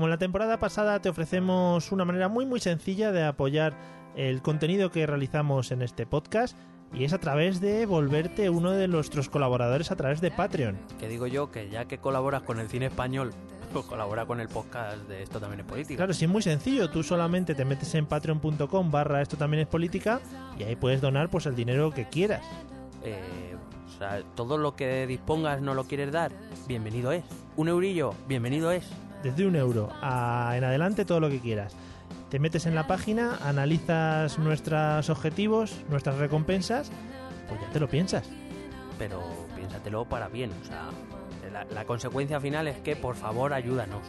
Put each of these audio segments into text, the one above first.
Como en la temporada pasada te ofrecemos una manera muy muy sencilla de apoyar el contenido que realizamos en este podcast y es a través de volverte uno de nuestros colaboradores a través de Patreon. Que digo yo que ya que colaboras con el cine español, pues colabora con el podcast de Esto también es política. Claro, sí es muy sencillo, tú solamente te metes en patreon.com barra esto también es política y ahí puedes donar pues el dinero que quieras. Eh, o sea, todo lo que dispongas no lo quieres dar, bienvenido es. Un eurillo, bienvenido es. Desde un euro a, en adelante todo lo que quieras. Te metes en la página, analizas nuestros objetivos, nuestras recompensas, pues ya te lo piensas. Pero piénsatelo para bien, o sea, la, la consecuencia final es que por favor ayúdanos.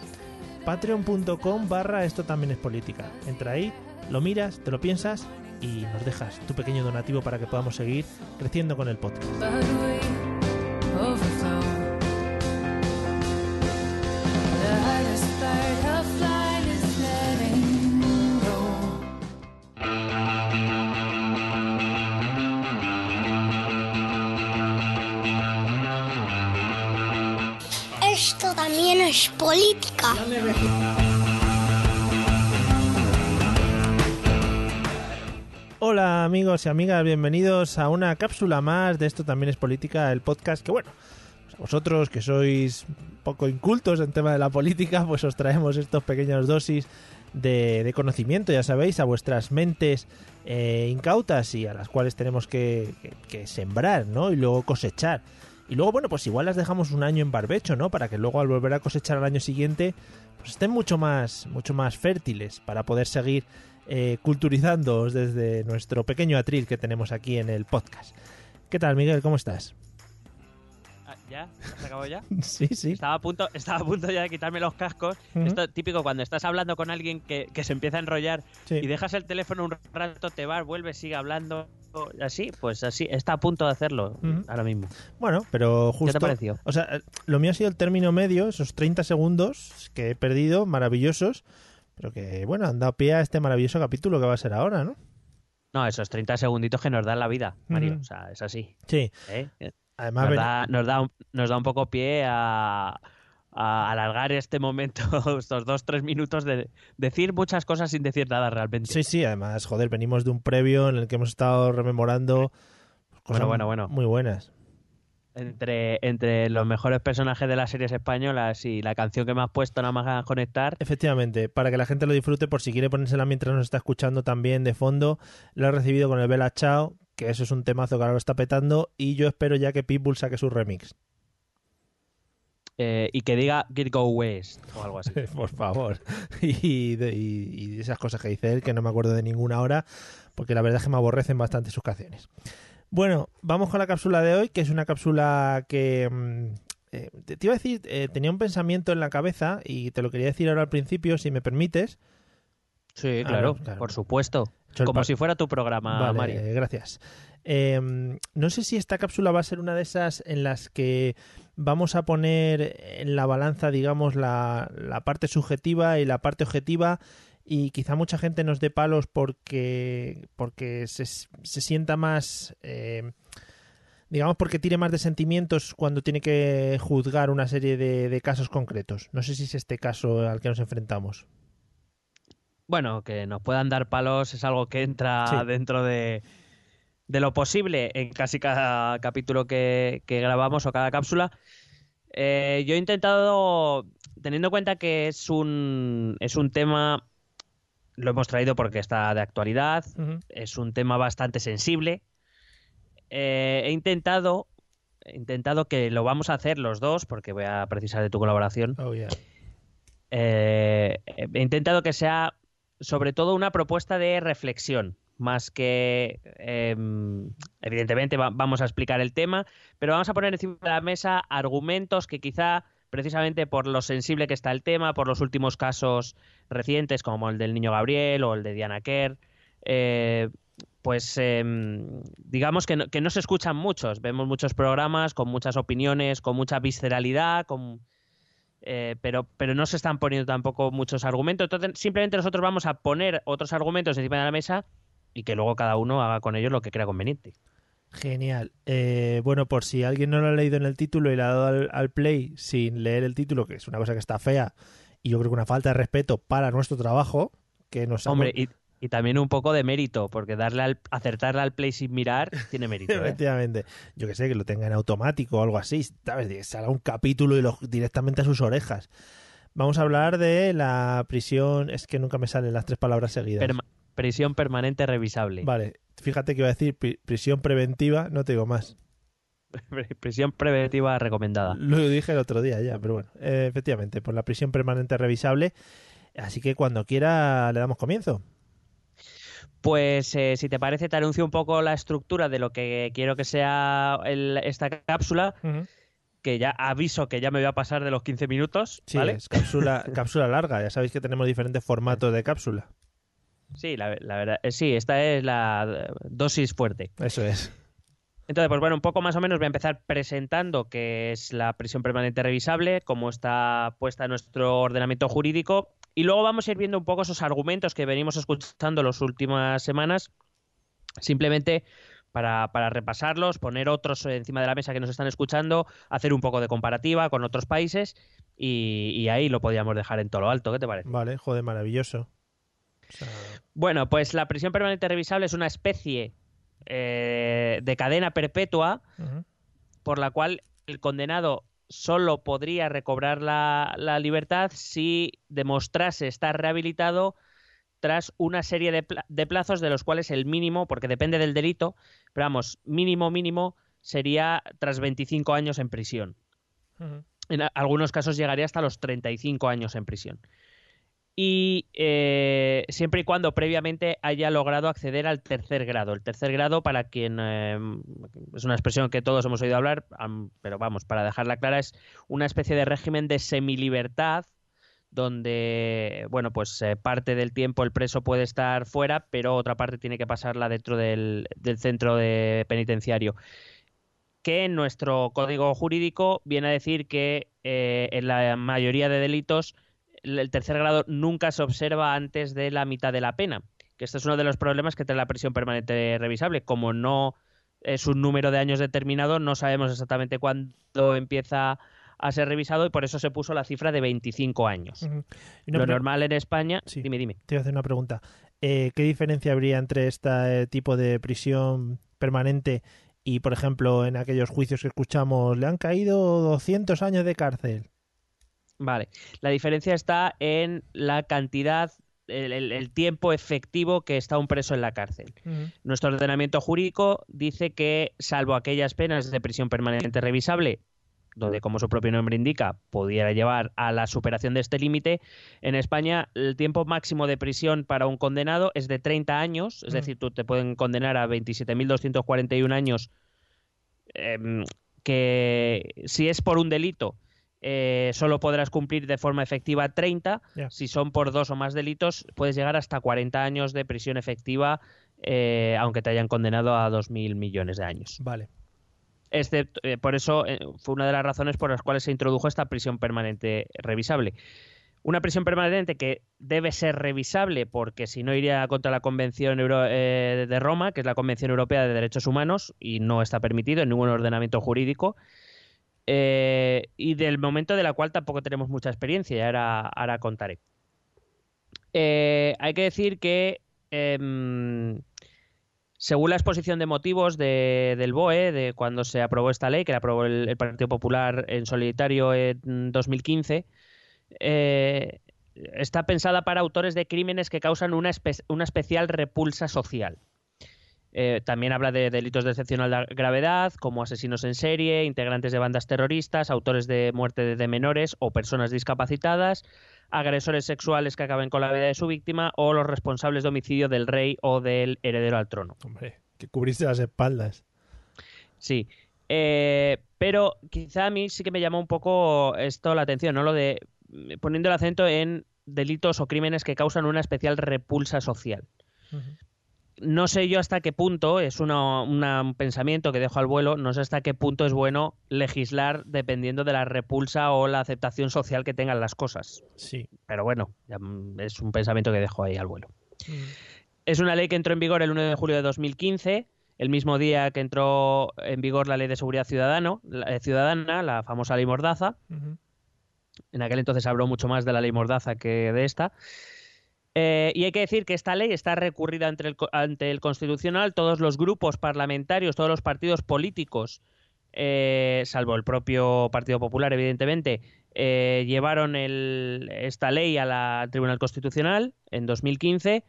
Patreon.com barra esto también es política. Entra ahí, lo miras, te lo piensas y nos dejas tu pequeño donativo para que podamos seguir creciendo con el podcast. Esto también es política. Hola amigos y amigas, bienvenidos a una cápsula más de Esto también es política, el podcast que bueno, vosotros que sois poco incultos en tema de la política, pues os traemos estos pequeños dosis de, conocimiento, ya sabéis, a vuestras mentes eh, incautas y a las cuales tenemos que sembrar, ¿no? Y luego cosechar. Y luego, bueno, pues igual las dejamos un año en barbecho, ¿no? Para que luego al volver a cosechar al año siguiente, pues estén mucho más, mucho más fértiles para poder seguir eh, culturizándoos desde nuestro pequeño atril que tenemos aquí en el podcast. ¿Qué tal, Miguel? ¿Cómo estás? ¿Ya? ¿Se acabó ya? Sí, sí. Estaba a punto, estaba a punto ya de quitarme los cascos. Esto típico cuando estás hablando con alguien que, que se empieza a enrollar Sí. y dejas el teléfono un rato, te vas, vuelves, sigue hablando. Así, pues así, está a punto de hacerlo ahora mismo. Bueno, pero justo. ¿Qué te pareció? O sea, lo mío ha sido el término medio, esos 30 segundos que he perdido, maravillosos, pero que, bueno, han dado pie a este maravilloso capítulo que va a ser ahora, ¿no? No, esos 30 segunditos que nos dan la vida, Mario. O sea, es así. Sí. ¿eh? Además, Nos, da, nos, da un, nos da un poco pie a, a alargar este momento, estos dos, tres minutos de decir muchas cosas sin decir nada realmente. Sí, sí, además, joder, venimos de un previo en el que hemos estado rememorando cosas Bueno, bueno, bueno. muy buenas. Entre, entre los mejores personajes de las series españolas y la canción que me has puesto nada más a conectar, Efectivamente, para que la gente lo disfrute, por si quiere ponérsela mientras nos está escuchando también de fondo, lo he recibido con el Bella Chao, que eso es un temazo que ahora lo está petando, y yo espero ya que Pitbull saque su remix. eh, y que diga Get Go West o algo así. Por favor. Y, de- y- y esas cosas que dice él, que no me acuerdo de ninguna ahora, porque la verdad es que me aborrecen bastante sus canciones. Bueno, vamos con la cápsula de hoy, que es una cápsula que... mm, eh, te, iba a decir, eh, tenía un pensamiento en la cabeza y te lo quería decir ahora al principio, si me permites. Sí, claro. por supuesto. Como si fuera tu programa, Vale, Mario. gracias. Eh, no sé si esta cápsula va a ser una de esas en las que vamos a poner en la balanza, digamos, la, la parte subjetiva y la parte objetiva y quizá mucha gente nos dé palos porque, porque se, se sienta más... eh, digamos porque tire más de sentimientos cuando tiene que juzgar una serie de, de casos concretos. No sé si es este caso al que nos enfrentamos. Bueno, que nos puedan dar palos es algo que entra Sí. dentro de, de lo posible en casi cada capítulo que, que grabamos o cada cápsula. Eh, yo he intentado, teniendo en cuenta que es un, es un tema, lo hemos traído porque está de actualidad, es un tema bastante sensible. Eh, he intentado, he intentado que lo vamos a hacer los dos, porque voy a precisar de tu colaboración. Oh, yeah. Eh, he intentado que sea sobre todo una propuesta de reflexión, más que, eh, evidentemente, vamos a explicar el tema, pero vamos a poner encima de la mesa argumentos que quizá, precisamente por lo sensible que está el tema, por los últimos casos recientes, como el del niño Gabriel o el de Diana Kerr, eh, pues em, digamos que no, que no, se escuchan muchos. Vemos muchos programas con muchas opiniones, con mucha visceralidad, con, eh, pero, pero no se están poniendo tampoco muchos argumentos. Entonces, simplemente nosotros vamos a poner otros argumentos encima de la mesa y que luego cada uno haga con ellos lo que crea conveniente. Genial. Eh, bueno, por si alguien no lo ha leído en el título y le ha dado al, al, play sin leer el título, que es una cosa que está fea y yo creo que una falta de respeto para nuestro trabajo, que nos Hombre, y, y también un poco de mérito, porque darle al, acertarle al play sin mirar tiene mérito. ¿eh? Efectivamente. Yo que sé, que lo tenga en automático o algo así, ¿sabes? Salga un capítulo y lo, directamente a sus orejas. Vamos a hablar de la prisión, es que nunca me salen las tres palabras seguidas. Perma prisión permanente revisable. Vale, fíjate que iba a decir prisión preventiva, no te digo más. prisión preventiva recomendada. Lo dije el otro día ya, pero bueno, eh, efectivamente, por la prisión permanente revisable. Así que cuando quiera le damos comienzo. Pues eh, si te parece, te anuncio un poco la estructura de lo que quiero que sea el, esta cápsula. Uh -huh. Que ya aviso que ya me voy a pasar de los 15 minutos. Sí, ¿vale? es cápsula, cápsula larga. Ya sabéis que tenemos diferentes formatos de cápsula. Sí, la, la verdad. Eh, sí, esta es la dosis fuerte. Eso es. Entonces, pues bueno, un poco más o menos voy a empezar presentando qué es la prisión permanente revisable, cómo está puesta en nuestro ordenamiento jurídico y luego vamos a ir viendo un poco esos argumentos que venimos escuchando las últimas semanas, simplemente para, para, repasarlos, poner otros encima de la mesa que nos están escuchando, hacer un poco de comparativa con otros países y, y ahí lo podríamos dejar en todo lo alto. ¿Qué te parece? Vale, joder, maravilloso. O sea... Bueno, pues la prisión permanente revisable es una especie eh, de cadena perpetua uh -huh. por la cual el condenado solo podría recobrar la, la, libertad si demostrase estar rehabilitado tras una serie de, pla de, plazos de los cuales el mínimo, porque depende del delito, pero vamos, mínimo mínimo sería tras 25 años en prisión. Uh -huh. En algunos casos llegaría hasta los 35 años en prisión. Y eh, siempre y cuando previamente haya logrado acceder al tercer grado. El tercer grado, para quien eh, es una expresión que todos hemos oído hablar, pero vamos, para dejarla clara, es una especie de régimen de semilibertad donde, bueno, pues eh, parte del tiempo el preso puede estar fuera, pero otra parte tiene que pasarla dentro del, del centro de penitenciario. Que en nuestro código jurídico viene a decir que eh, en la mayoría de delitos el tercer grado nunca se observa antes de la mitad de la pena. Que este es uno de los problemas que trae la prisión permanente revisable. Como no es un número de años determinado, no sabemos exactamente cuándo empieza a ser revisado y por eso se puso la cifra de 25 años. Uh -huh. Lo normal en España... Sí. Dime, dime. Te voy a hacer una pregunta. Eh, ¿Qué diferencia habría entre este tipo de prisión permanente y, por ejemplo, en aquellos juicios que escuchamos, le han caído 200 años de cárcel? Vale. La diferencia está en la cantidad, el, el, el tiempo efectivo que está un preso en la cárcel. Uh -huh. Nuestro ordenamiento jurídico dice que, salvo aquellas penas de prisión permanente revisable, donde, como su propio nombre indica, pudiera llevar a la superación de este límite, en España el tiempo máximo de prisión para un condenado es de 30 años, es decir, tú te pueden condenar a 27.241 años, eh, que si es por un delito, eh, solo podrás cumplir de forma efectiva 30. Yeah. Si son por dos o más delitos, puedes llegar hasta 40 años de prisión efectiva, eh, aunque te hayan condenado a 2.000 millones de años. Vale. Excepto, eh, por eso eh, fue una de las razones por las cuales se introdujo esta prisión permanente revisable. Una prisión permanente que debe ser revisable porque si no iría contra la Convención Euro eh, de Roma, que es la Convención Europea de Derechos Humanos, y no está permitido en ningún ordenamiento jurídico. Eh, y del momento de la cual tampoco tenemos mucha experiencia, y ahora, contaré. Eh, hay que decir que em, según la exposición de motivos de, del BOE, de cuando se aprobó esta ley, que la aprobó el, Partido Popular en solitario en 2015, eh, está pensada para autores de crímenes que causan una especial repulsa social. Eh, también habla de delitos de excepcional gravedad, como asesinos en serie, integrantes de bandas terroristas, autores de muerte de menores o personas discapacitadas, agresores sexuales que acaben con la vida de su víctima o los responsables de homicidio del rey o del heredero al trono. Hombre, que cubriste las espaldas. Sí. Eh, pero quizá a mí sí que me llamó un poco esto la atención, ¿no? Lo de poniendo el acento en delitos o crímenes que causan una especial repulsa social. No sé yo hasta qué punto, es una- una- un pensamiento que dejo al vuelo, no sé hasta qué punto es bueno legislar dependiendo de la repulsa o la aceptación social que tengan las cosas. Sí. Pero bueno, mm, es un pensamiento que dejo ahí al vuelo. Es una ley que entró en vigor el 1 de julio de 2015, el mismo día que entró en vigor la Ley de Seguridad Ciudadano, la- eh, Ciudadana, la famosa Ley Mordaza. En aquel entonces habló mucho más de la Ley Mordaza que de esta. Eh, y hay que decir que esta ley está recurrida ante el, co- ante el Constitucional. Todos los grupos parlamentarios, todos los partidos políticos, eh, salvo el propio Partido Popular, evidentemente, eh, llevaron el- esta ley a la- al Tribunal Constitucional en 2015.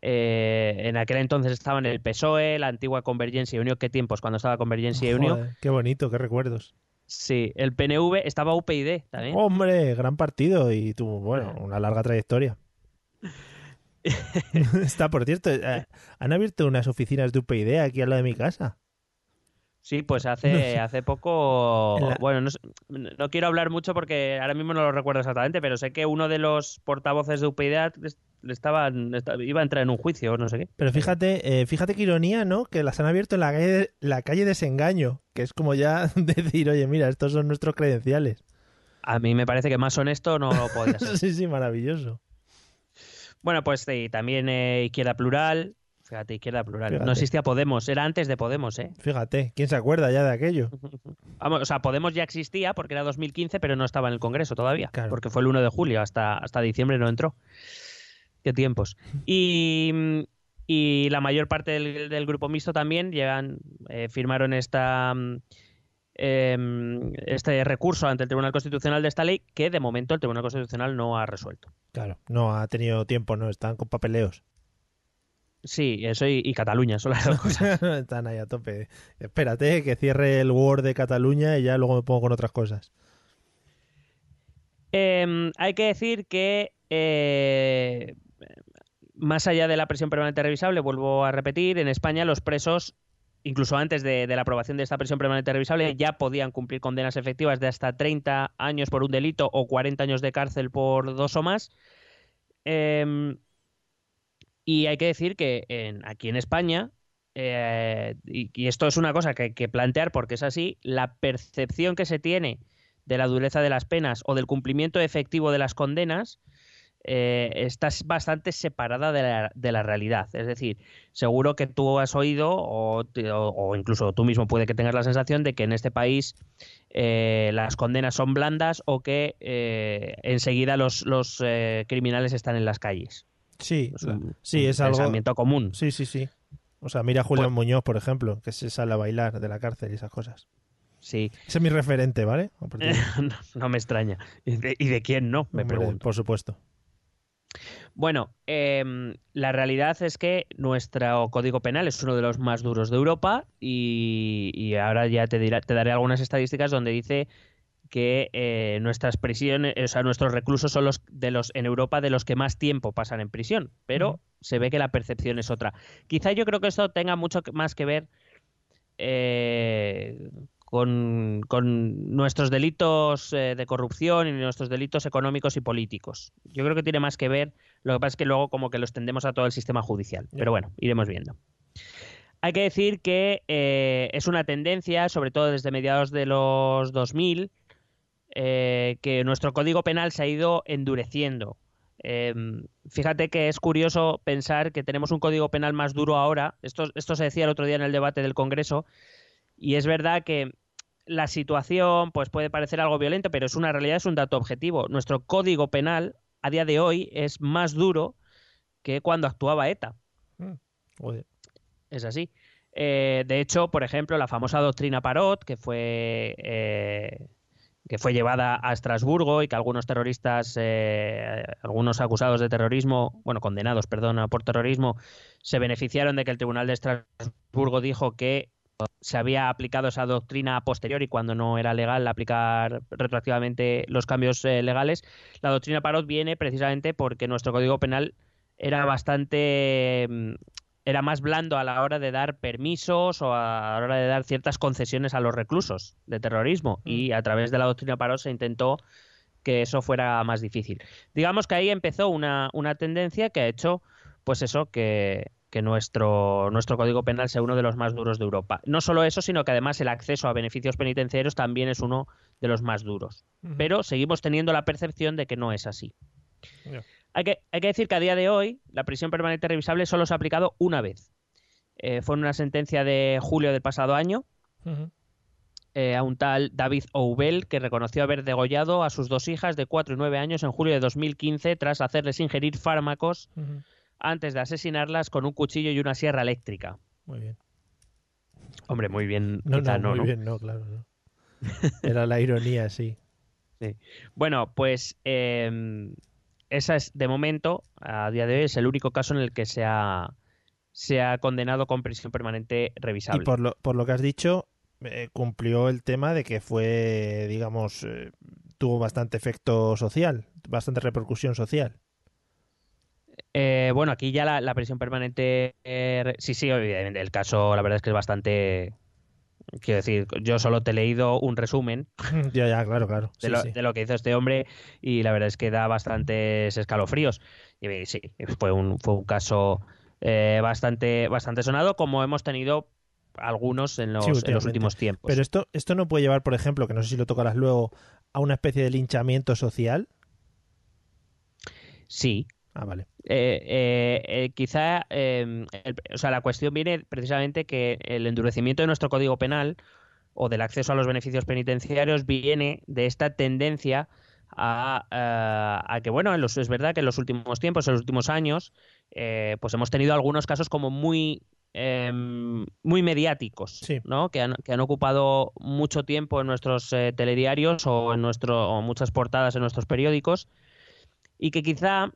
Eh, en aquel entonces estaban el PSOE, la antigua Convergencia y Unión. ¿Qué tiempos cuando estaba Convergencia y Unión? Qué bonito, qué recuerdos. Sí, el PNV estaba UPyD también. Hombre, gran partido y tuvo, bueno, una larga trayectoria. Está, por cierto, eh, han abierto unas oficinas de UPyD aquí al lado de mi casa. Sí, pues hace, hace poco. La- Bueno, no, no quiero hablar mucho porque ahora mismo no lo recuerdo exactamente, pero sé que uno de los portavoces de UPyD les- le estaban, esta- iba a entrar en un juicio o no sé qué. Pero fíjate, eh, fíjate qué ironía, ¿no? Que las han abierto en la calle, la calle Desengaño, que es como ya decir, oye, mira, estos son nuestros credenciales. A mí me parece que más honesto no lo podría ser. sí, sí, maravilloso. Bueno, pues sí, también eh, Izquierda Plural. Fíjate, Izquierda Plural. Fíjate. No existía Podemos, era antes de Podemos, ¿eh? Fíjate, ¿quién se acuerda ya de aquello? Vamos, o sea, Podemos ya existía porque era 2015, pero no estaba en el Congreso todavía. Claro. Porque fue el 1 de julio, hasta, hasta diciembre no entró. Qué tiempos. Y, y la mayor parte del, del grupo mixto también llegan, eh, firmaron esta, mm, em, este recurso ante el Tribunal Constitucional de esta ley que de momento el Tribunal Constitucional no ha resuelto. Claro, no ha tenido tiempo, no, están con papeleos. Sí, eso y, y Cataluña son las dos cosas. están ahí a tope. Espérate que cierre el Word de Cataluña y ya luego me pongo con otras cosas. Em, hay que decir que eh, más allá de la prisión permanente revisable, vuelvo a repetir, en España los presos, incluso antes de, la aprobación de esta prisión permanente revisable, ya podían cumplir condenas efectivas de hasta 30 años por un delito o 40 años de cárcel por dos o más. Em, y hay que decir que en- aquí en España, eh, y, y esto es una cosa que hay que plantear porque es así, la percepción que se tiene de la dureza de las penas o del cumplimiento efectivo de las condenas eh, está bastante separada de la, de la realidad. Es decir, seguro que tú has oído o, te- o- o incluso tú mismo puede que tengas la sensación de que en este país eh, las condenas son blandas o que eh, enseguida los, los eh, criminales están en las calles. Sí, Es un- sí, es un algo. pensamiento común. Sí, sí, sí. O sea, mira a Julián Muñoz, por ejemplo, que se sale a bailar de la cárcel y esas cosas. Sí, Ese es mi referente, ¿vale? No, no me extraña. ¿Y de, y de quién no? Me Hombre, pregunto. Por supuesto. Bueno, em, la realidad es que nuestro código penal es uno de los más duros de Europa y, y ahora ya te, dirá- te daré algunas estadísticas donde dice que eh, nuestras prisiones, o sea, nuestros reclusos son los de los en Europa de los que más tiempo pasan en prisión, pero se ve que la percepción es otra. Quizá yo creo que esto tenga mucho más que ver eh, con, con nuestros delitos eh, de corrupción y nuestros delitos económicos y políticos. Yo creo que tiene más que ver, lo que pasa es que luego como que lo extendemos a todo el sistema judicial. Pero bueno, iremos viendo. Hay que decir que eh, es una tendencia, sobre todo desde mediados de los 2000, eh, que nuestro código penal se ha ido endureciendo. Eh, fíjate que es curioso pensar que tenemos un código penal más duro ahora. Esto, esto se decía el otro día en el debate del Congreso. Y es verdad que la situación pues, puede parecer algo violento, pero es una realidad, es un dato objetivo. Nuestro código penal a día de hoy es más duro que cuando actuaba ETA. Joder. Es así. Eh, de hecho, por ejemplo, la famosa doctrina Parot, que fue, eh, que fue llevada a Estrasburgo y que algunos terroristas, eh, algunos acusados de terrorismo, bueno, condenados, perdón, por terrorismo, se beneficiaron de que el Tribunal de Estrasburgo dijo que se había aplicado esa doctrina a posteriori cuando no era legal aplicar retroactivamente los cambios eh, legales. La doctrina Parot viene precisamente porque nuestro Código Penal era bastante mm, era más blando a la hora de dar permisos o a la hora de dar ciertas concesiones a los reclusos de terrorismo y a través de la doctrina Parot se intentó que eso fuera más difícil. Digamos que ahí empezó una, una tendencia que ha hecho pues eso que, que nuestro, nuestro Código Penal sea uno de los más duros de Europa. No solo eso, sino que además el acceso a beneficios penitenciarios también es uno de los más duros. Pero seguimos teniendo la percepción de que no es así. Hay, que, hay que decir que a día de hoy la prisión permanente revisable solo se ha aplicado una vez. Eh, fue en una sentencia de julio del pasado año eh, a un tal David Oubel que reconoció haber degollado a sus dos hijas de 4 y 9 años en julio de 2015 tras hacerles ingerir fármacos. Antes de asesinarlas con un cuchillo y una sierra eléctrica. Muy bien. Hombre, muy bien. No, quizá no, muy ¿no? bien, no, claro. no. Era la ironía, sí. Bueno, pues eh, esa es, de momento, a día de hoy, es el único caso en el que se ha, se ha condenado con prisión permanente revisable. Y por lo, por lo que has dicho, eh, cumplió el tema de que fue, digamos, eh, tuvo bastante efecto social, bastante repercusión social. Eh, bueno, aquí ya la, la prisión permanente. eh, sí, sí, evidentemente. El caso, la verdad es que es bastante. Quiero decir, yo solo te he leído un resumen ya, ya, claro, claro. de, lo, sí. de lo que hizo este hombre y la verdad es que da bastantes escalofríos. Y eh, sí, fue un, fue un caso eh, bastante, bastante sonado, como hemos tenido algunos en los, Sí, en los últimos tiempos. Pero esto, esto no puede llevar, por ejemplo, que no sé si lo tocarás luego, a una especie de linchamiento social. Sí, Ah, vale. Eh, eh, eh, quizá, eh, el- o sea, la cuestión viene precisamente que el endurecimiento de nuestro Código Penal o del acceso a los beneficios penitenciarios viene de esta tendencia a, eh, a que, bueno, en los- es verdad que en los últimos tiempos, en los últimos años, eh, pues hemos tenido algunos casos como muy em, muy mediáticos, Sí. ¿no? Que han, que han ocupado mucho tiempo en nuestros eh, telediarios o en nuestro o muchas portadas en nuestros periódicos y que quizá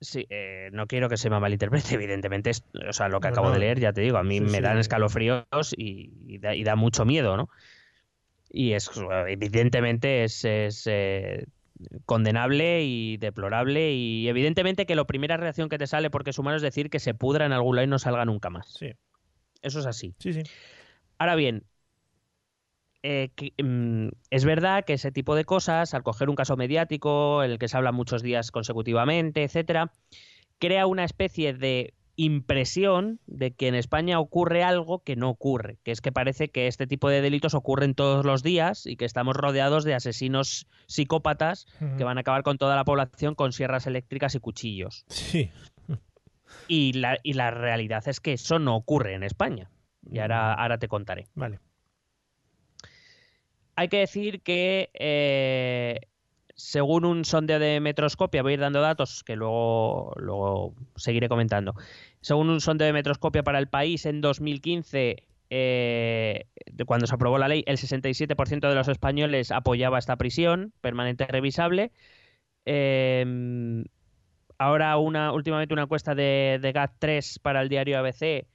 Sí, eh, no quiero que se me malinterprete, evidentemente. Es, o sea, lo que No, acabo no. de leer, ya te digo, a mí Sí, me sí. dan escalofríos y, y da, y da mucho miedo, ¿no? Y es, evidentemente, es, es, eh, condenable y deplorable. Y evidentemente que la primera reacción que te sale porque es humano es decir que se pudra en algún lado y no salga nunca más. Sí, Eso es así. sí, sí. Ahora bien, eh, que, mm, es verdad que ese tipo de cosas, al coger un caso mediático en el que se habla muchos días consecutivamente, etcétera, crea una especie de impresión de que en España ocurre algo que no ocurre, que es que parece que este tipo de delitos ocurren todos los días y que estamos rodeados de asesinos psicópatas que van a acabar con toda la población con sierras eléctricas y cuchillos. Sí. Y la, y la realidad es que eso no ocurre en España. Y ahora, ahora te contaré. Vale. Hay que decir que eh, según un sondeo de Metroscopia, voy a ir dando datos que luego, luego seguiré comentando. Según un sondeo de Metroscopia para el país en 2015, eh, cuando se aprobó la ley, el 67% de los españoles apoyaba esta prisión permanente revisable. Eh, ahora una últimamente una encuesta de, de GAT3 para el diario ABC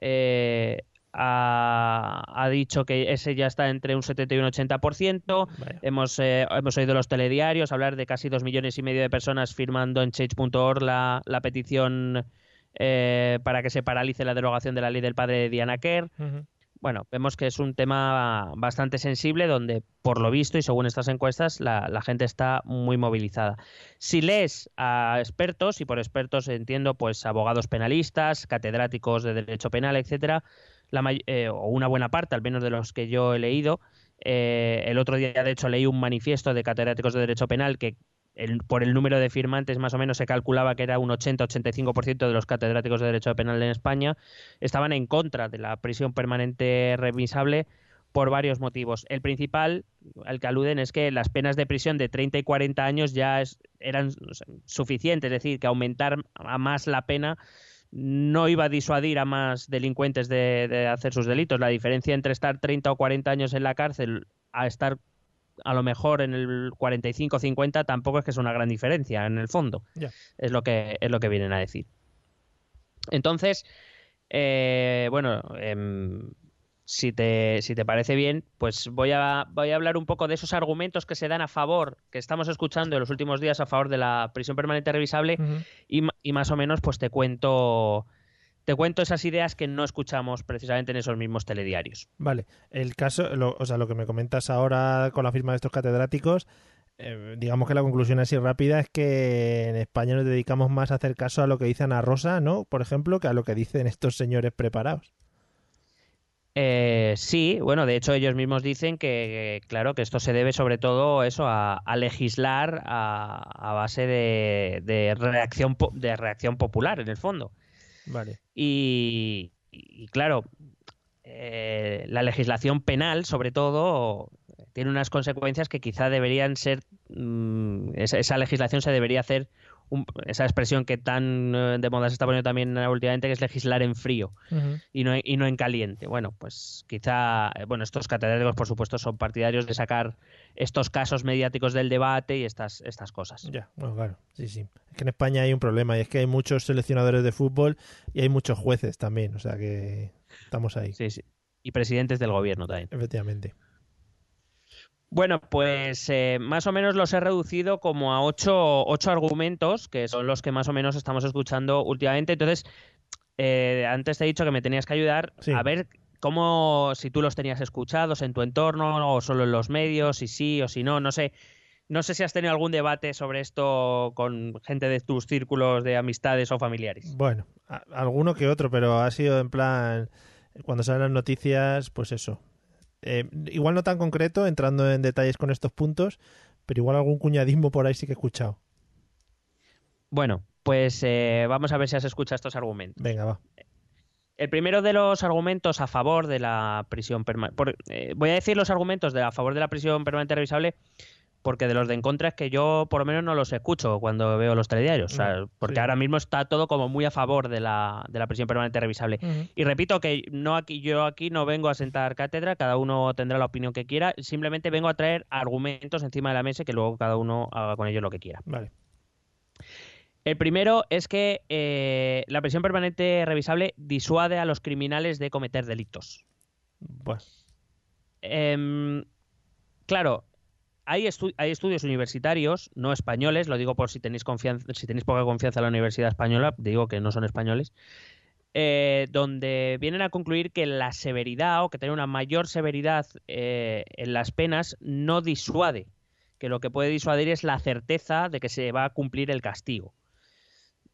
eh, ha, ha dicho que ese ya está entre un 70 y un 80%. Vaya. Hemos, eh, hemos oído los telediarios hablar de casi dos millones y medio de personas firmando en change.org la, la petición eh, para que se paralice la derogación de la ley del padre de Diana Kerr. Bueno, vemos que es un tema bastante sensible donde, por lo visto y según estas encuestas, la, la gente está muy movilizada. Si lees a expertos, y por expertos entiendo pues abogados penalistas, catedráticos de derecho penal, etcétera, la eh, o una buena parte, al menos de los que yo he leído, eh, el otro día de hecho leí un manifiesto de catedráticos de derecho penal que el- por el número de firmantes más o menos se calculaba que era un 80-85% de los catedráticos de derecho penal en España estaban en contra de la prisión permanente revisable por varios motivos. El principal al que aluden es que las penas de prisión de 30 y 40 años ya es- eran suficientes, es decir, que aumentar a más la pena no iba a disuadir a más delincuentes de, de hacer sus delitos. La diferencia entre estar 30 o 40 años en la cárcel a estar a lo mejor en el 45 o 50 tampoco es que es una gran diferencia en el fondo. Es lo que es lo que vienen a decir. Entonces, eh, bueno, em, si te, si te parece bien, pues voy a, voy a hablar un poco de esos argumentos que se dan a favor, que estamos escuchando en los últimos días a favor de la prisión permanente revisable y, y más o menos pues te cuento te cuento esas ideas que no escuchamos precisamente en esos mismos telediarios. Vale, el caso, lo- o sea, lo que me comentas ahora con la firma de estos catedráticos, eh, digamos que la conclusión así rápida es que en España nos dedicamos más a hacer caso a lo que dice Ana Rosa, ¿no? Por ejemplo, que a lo que dicen estos señores preparados. Eh, sí, bueno, de hecho ellos mismos dicen que, claro, que esto se debe sobre todo eso a, a legislar a, a base de, de reacción de reacción popular en el fondo. Vale. Y, claro, eh, la legislación penal, sobre todo, tiene unas consecuencias que quizá deberían ser. mm, esa, esa legislación se debería hacer. Un- esa expresión que tan eh, de moda se está poniendo también últimamente, que es legislar en frío y no, y no en caliente. Bueno, pues quizá, eh, bueno, estos catedráticos, por supuesto, son partidarios de sacar estos casos mediáticos del debate y estas, estas cosas. Ya, bueno, claro, sí, sí. Es que en España hay un problema y es que hay muchos seleccionadores de fútbol y hay muchos jueces también, o sea que estamos ahí, Sí, sí. Y presidentes del gobierno también. efectivamente. Bueno, pues eh, más o menos los he reducido como a ocho, ocho argumentos, que son los que más o menos estamos escuchando últimamente. Entonces, eh, antes te he dicho que me tenías que ayudar Sí. a ver cómo, si tú los tenías escuchados en tu entorno o solo en los medios, si sí o si no, no sé. No sé si has tenido algún debate sobre esto con gente de tus círculos de amistades o familiares. Bueno, a- alguno que otro, pero ha sido en plan, cuando salen las noticias, pues eso. Eh, igual no tan concreto, entrando en detalles con estos puntos, pero igual algún cuñadismo por ahí sí que he escuchado. Bueno, pues eh, vamos a ver si has escuchado estos argumentos. Venga, va. El primero de los argumentos a favor de la prisión permanente. voy a decir los argumentos de a favor de la prisión permanente revisable porque de los de en contra es que yo por lo menos no los escucho cuando veo los telediarios. o sea, No, porque sí. ahora mismo está todo como muy a favor de la, de la prisión permanente revisable. Y repito que no aquí, yo aquí no vengo a sentar cátedra, cada uno tendrá la opinión que quiera, simplemente vengo a traer argumentos encima de la mesa y que luego cada uno haga con ellos lo que quiera. Vale. El primero es que eh, la prisión permanente revisable disuade a los criminales de cometer delitos. Em, claro, hay, hay estudios universitarios, no españoles, lo digo por si tenéis confianza, si tenéis poca confianza en la universidad española, digo que no son españoles, eh, donde vienen a concluir que la severidad o que tener una mayor severidad eh, en las penas no disuade, que lo que puede disuadir es la certeza de que se va a cumplir el castigo.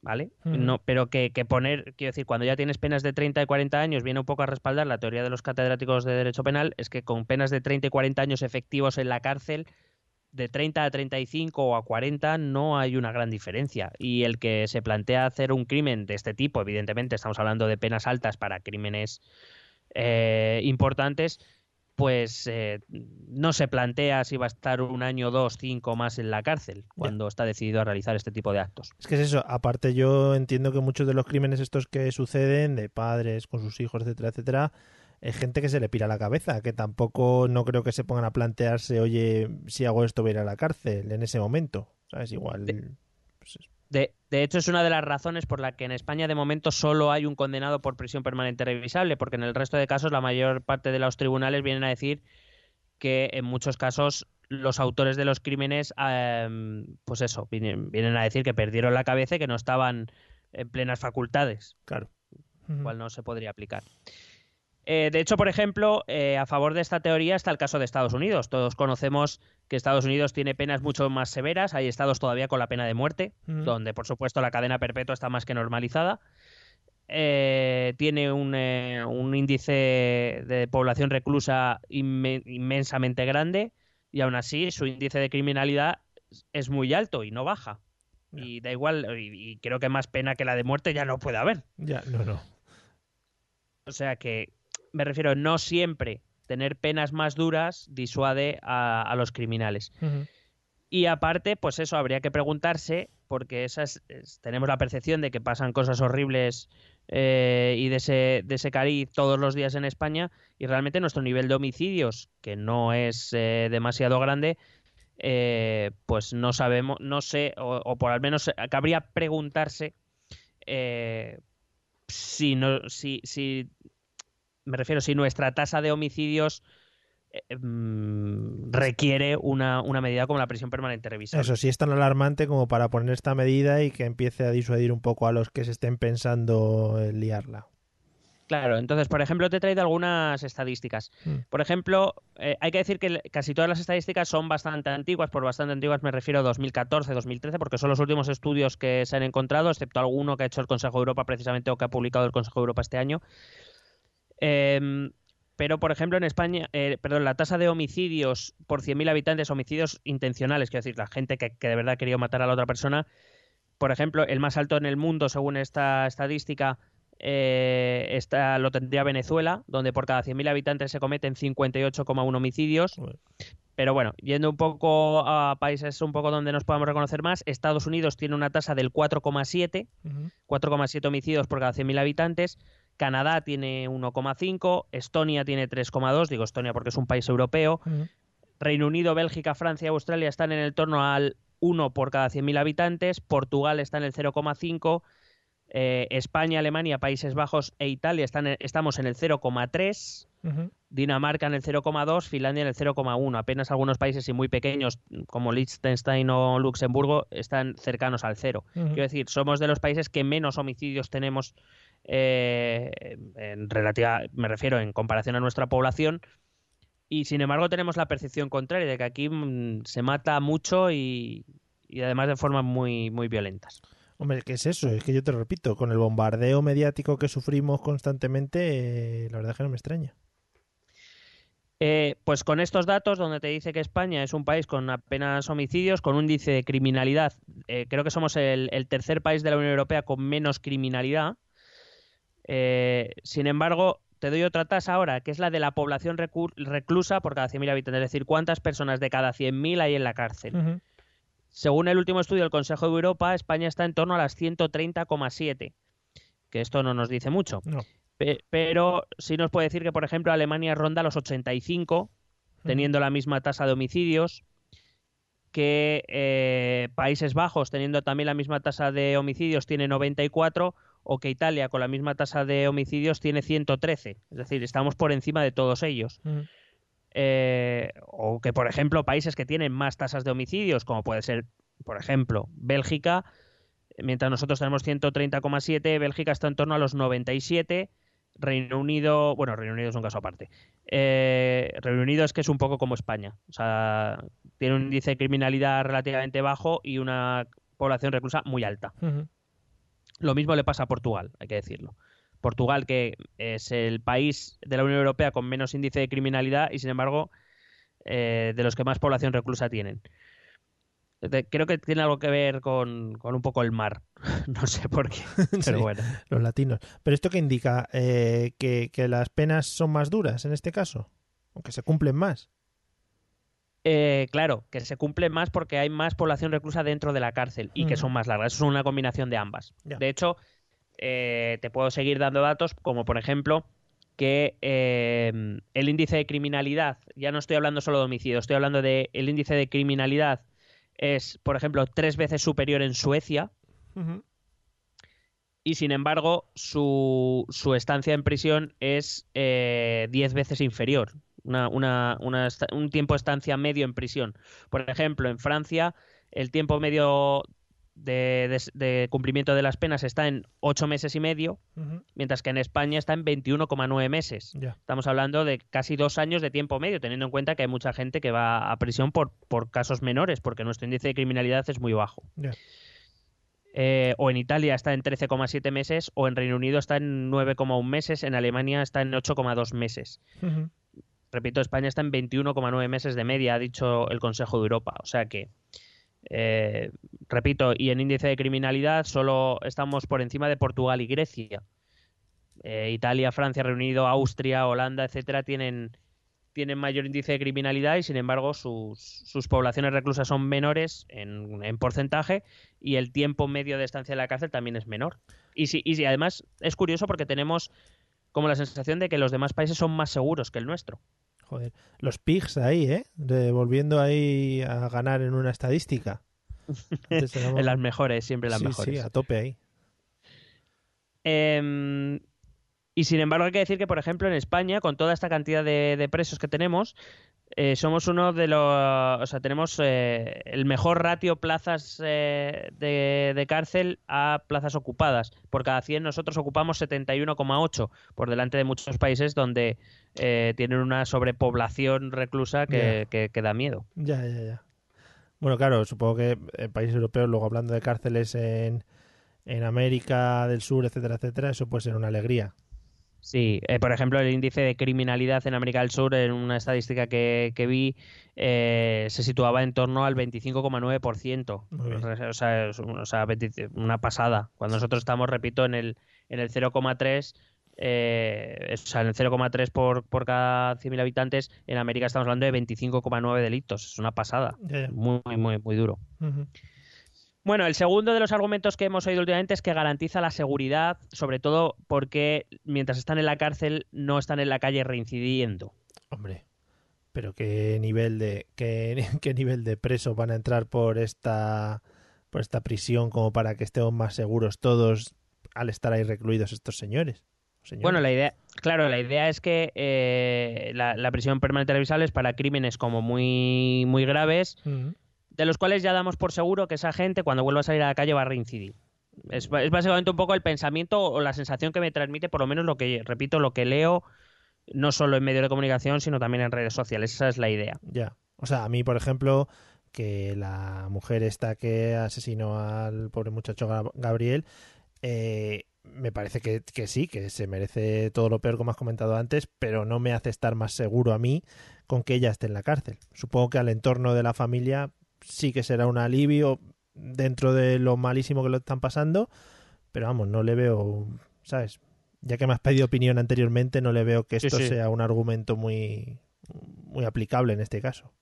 ¿Vale? Ujú. No, pero que, que poner, quiero decir, cuando ya tienes penas de 30 y 40 años, viene un poco a respaldar la teoría de los catedráticos de Derecho Penal, es que con penas de 30 y 40 años efectivos en la cárcel, de 30 a 35 o a 40 no hay una gran diferencia. Y el que se plantea hacer un crimen de este tipo, evidentemente estamos hablando de penas altas para crímenes eh, importantes, pues eh, no se plantea si va a estar un año, dos, cinco más en la cárcel cuando está decidido a realizar este tipo de actos. es que es eso. Aparte, yo entiendo que muchos de los crímenes estos que suceden, de padres con sus hijos, etcétera, etcétera, es gente que se le pira la cabeza, que tampoco no creo que se pongan a plantearse, oye, si hago esto voy a ir a la cárcel en ese momento. ¿Sabes? Igual. pues es- De, de hecho, es una de las razones por la que en España de momento solo hay un condenado por prisión permanente revisable, porque en el resto de casos la mayor parte de los tribunales vienen a decir que en muchos casos los autores de los crímenes, eh, pues eso, vienen, vienen a decir que perdieron la cabeza y que no estaban en plenas facultades, claro. lo cual no se podría aplicar. Eh, de hecho, por ejemplo, eh, a favor de esta teoría está el caso de Estados Unidos. Todos conocemos que Estados Unidos tiene penas mucho más severas. Hay estados todavía con la pena de muerte, donde, por supuesto, la cadena perpetua está más que normalizada. Eh, tiene un, un índice de población reclusa inme- inmensamente grande y aún así su índice de criminalidad es muy alto y no baja. Y da igual, y, y creo que más pena que la de muerte ya no puede haber. Ya, no, no. O sea que me refiero, no siempre tener penas más duras disuade a, a los criminales. Y aparte, pues eso, habría que preguntarse, porque esas, es- tenemos la percepción de que pasan cosas horribles eh, y de ese, de ese cariz todos los días en España, y realmente nuestro nivel de homicidios, que no es eh, demasiado grande, eh, pues no sabemos, no sé, o, o por al menos cabría preguntarse eh, si, no, si, si me refiero, si nuestra tasa de homicidios eh, mm, requiere una, una medida como la prisión permanente revisable. Eso sí es tan alarmante como para poner esta medida y que empiece a disuadir un poco a los que se estén pensando en liarla. Claro, entonces, por ejemplo, te he traído algunas estadísticas. Mm. Por ejemplo, eh, hay que decir que casi todas las estadísticas son bastante antiguas, por bastante antiguas me refiero a 2014, 2013, porque son los últimos estudios que se han encontrado, excepto alguno que ha hecho el Consejo de Europa precisamente o que ha publicado el Consejo de Europa este año. Em, pero, por ejemplo, en España, eh, perdón, la tasa de homicidios por 100.000 habitantes, homicidios intencionales, quiero decir, la gente que, que de verdad ha querido matar a la otra persona, por ejemplo, el más alto en el mundo, según esta estadística, eh, esta, lo tendría Venezuela, donde por cada 100.000 habitantes se cometen 58,1 homicidios. Bueno. Pero bueno, yendo un poco a países un poco donde nos podamos reconocer más, Estados Unidos tiene una tasa del 4,7, Ujú. 4,7 homicidios por cada 100.000 habitantes. Canadá tiene 1,5, Estonia tiene 3,2, digo Estonia porque es un país europeo. Reino Unido, Bélgica, Francia y Australia están en el torno al 1 por cada 100.000 habitantes, Portugal está en el 0,5, eh, España, Alemania, Países Bajos e Italia están en- estamos en el 0,3, Ujú. Dinamarca en el 0,2, Finlandia en el 0,1. Apenas algunos países y muy pequeños como Liechtenstein o Luxemburgo están cercanos al cero. Ujú. Quiero decir, somos de los países que menos homicidios tenemos eh, en relativa, me refiero en comparación a nuestra población. Y sin embargo tenemos la percepción contraria de que aquí mm, se mata mucho y, y además de formas muy, muy violentas. Hombre, ¿qué es eso? Es que yo te repito, con el bombardeo mediático que sufrimos constantemente, eh, la verdad es que no me extraña. Eh, pues con estos datos, donde te dice que España es un país con apenas homicidios, con un índice de criminalidad, eh, creo que somos el, el tercer país de la Unión Europea con menos criminalidad. Eh, sin embargo, te doy otra tasa ahora, que es la de la población reclusa por cada 100.000 habitantes, es decir, cuántas personas de cada 100.000 hay en la cárcel. Según el último estudio del Consejo de Europa, España está en torno a las 130,7, que esto no nos dice mucho. No. Pe- pero sí nos puede decir que, por ejemplo, Alemania ronda los 85, teniendo la misma tasa de homicidios, que eh, Países Bajos, teniendo también la misma tasa de homicidios, tiene 94, o que Italia, con la misma tasa de homicidios, tiene 113. Es decir, estamos por encima de todos ellos. Ujú. Eh, o que, por ejemplo, países que tienen más tasas de homicidios, como puede ser, por ejemplo, Bélgica, mientras nosotros tenemos 130,7, Bélgica está en torno a los 97, Reino Unido, bueno, Reino Unido es un caso aparte. Eh, Reino Unido es que es un poco como España, o sea, tiene un índice de criminalidad relativamente bajo y una población reclusa muy alta. Lo mismo le pasa a Portugal, hay que decirlo. Portugal, que es el país de la Unión Europea con menos índice de criminalidad y, sin embargo, eh, de los que más población reclusa tienen. De- creo que tiene algo que ver con, con un poco el mar. no sé por qué, pero Sí. bueno. Los latinos. Pero esto que indica Eh, que, que las penas son más duras en este caso, aunque se cumplen más. Eh, claro, que se cumple más porque hay más población reclusa dentro de la cárcel y que Ujú. son más largas. Eso es una combinación de ambas. De hecho, eh, te puedo seguir dando datos, como por ejemplo que eh, el índice de criminalidad, ya no estoy hablando solo de homicidios, estoy hablando de el índice de criminalidad es, por ejemplo, tres veces superior en Suecia y sin embargo su, su estancia en prisión es eh, diez veces inferior. Una, una- una un tiempo de estancia medio en prisión. Por ejemplo, en Francia el tiempo medio de, de- de cumplimiento de las penas está en ocho meses y medio, mientras que en España está en 21,9 meses. Estamos hablando de casi dos años de tiempo medio, teniendo en cuenta que hay mucha gente que va a prisión por, por casos menores, porque nuestro índice de criminalidad es muy bajo. Eh, o en Italia está en 13,7 meses, o en Reino Unido está en 9,1 meses, en Alemania está en 8,2 meses. Ujú. Repito, España está en 21,9 meses de media, ha dicho el Consejo de Europa. O sea que, eh, repito, y en índice de criminalidad solo estamos por encima de Portugal y Grecia. Eh, Italia, Francia, Reino Unido, Austria, Holanda, etcétera, tienen, tienen mayor índice de criminalidad y sin embargo sus, sus poblaciones reclusas son menores en, en porcentaje y el tiempo medio de estancia en la cárcel también es menor. Y, si, y si además es curioso porque tenemos como la sensación de que los demás países son más seguros que el nuestro. Joder. Los pigs ahí, ¿eh? De- volviendo ahí a ganar en una estadística. Antes éramos- En las mejores, siempre las sí, mejores. Sí, a tope ahí. Em, Y sin embargo hay que decir que, por ejemplo, en España, con toda esta cantidad de, de presos que tenemos, eh, somos uno de los, o sea, tenemos eh, el mejor ratio plazas eh, de, de cárcel a plazas ocupadas. Por cada 100 nosotros ocupamos 71,8 por delante de muchos países donde eh, tienen una sobrepoblación reclusa que, que- que da miedo. Ya, ya, ya. Bueno, claro, supongo que en países europeos, luego hablando de cárceles en, en América del Sur, etcétera, etcétera, eso puede ser una alegría. Sí, eh, por ejemplo, el índice de criminalidad en América del Sur, en una estadística que, que vi, eh, se situaba en torno al 25,9%. Muy bien. O sea, es o sea, 20 una pasada. Cuando nosotros estamos, repito, en el, en el 0,3, eh, o sea, en el 0,3 por, por cada 100.000 habitantes, en América estamos hablando de 25,9 delitos. Es una pasada. Muy, muy, muy duro. Ujú. Bueno, el segundo de los argumentos que hemos oído últimamente es que garantiza la seguridad, sobre todo porque mientras están en la cárcel no están en la calle reincidiendo. Hombre, pero qué nivel de qué, qué nivel de presos van a entrar por esta por esta prisión como para que estemos más seguros todos al estar ahí recluidos estos señores. Señores. Bueno, la idea, claro, la idea es que eh, la, la prisión permanente revisable es para crímenes como muy, muy graves. De los cuales ya damos por seguro que esa gente cuando vuelva a salir a la calle va a reincidir. Es, básicamente un poco el pensamiento o la sensación que me transmite, por lo menos lo que, repito, lo que leo, no solo en medios de comunicación, sino también en redes sociales. Esa es la idea. Ya. O sea, a mí, por ejemplo, que la mujer esta que asesinó al pobre muchacho Gab- Gabriel, eh, me parece que, que sí, que se merece todo lo peor como has comentado antes, pero no me hace estar más seguro a mí con que ella esté en la cárcel. Supongo que al entorno de la familia sí que será un alivio dentro de lo malísimo que lo están pasando, pero vamos, no le veo, ¿sabes? Ya que me has pedido opinión anteriormente, no le veo que Sí, esto sí. sea un argumento muy, muy aplicable en este caso.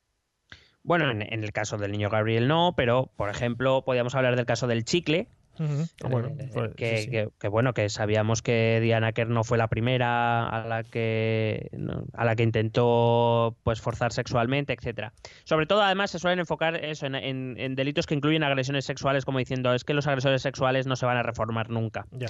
Bueno, en, en el caso del niño Gabriel no, pero, por ejemplo, podríamos hablar del caso del chicle, Bueno, Eh, pues, que, sí, sí. que- que, bueno que sabíamos que Diana Kerr no fue la primera a la que no, a la que intentó pues forzar sexualmente etcétera sobre todo además se suelen enfocar eso en, en- en delitos que incluyen agresiones sexuales como diciendo es que los agresores sexuales no se van a reformar nunca Ya.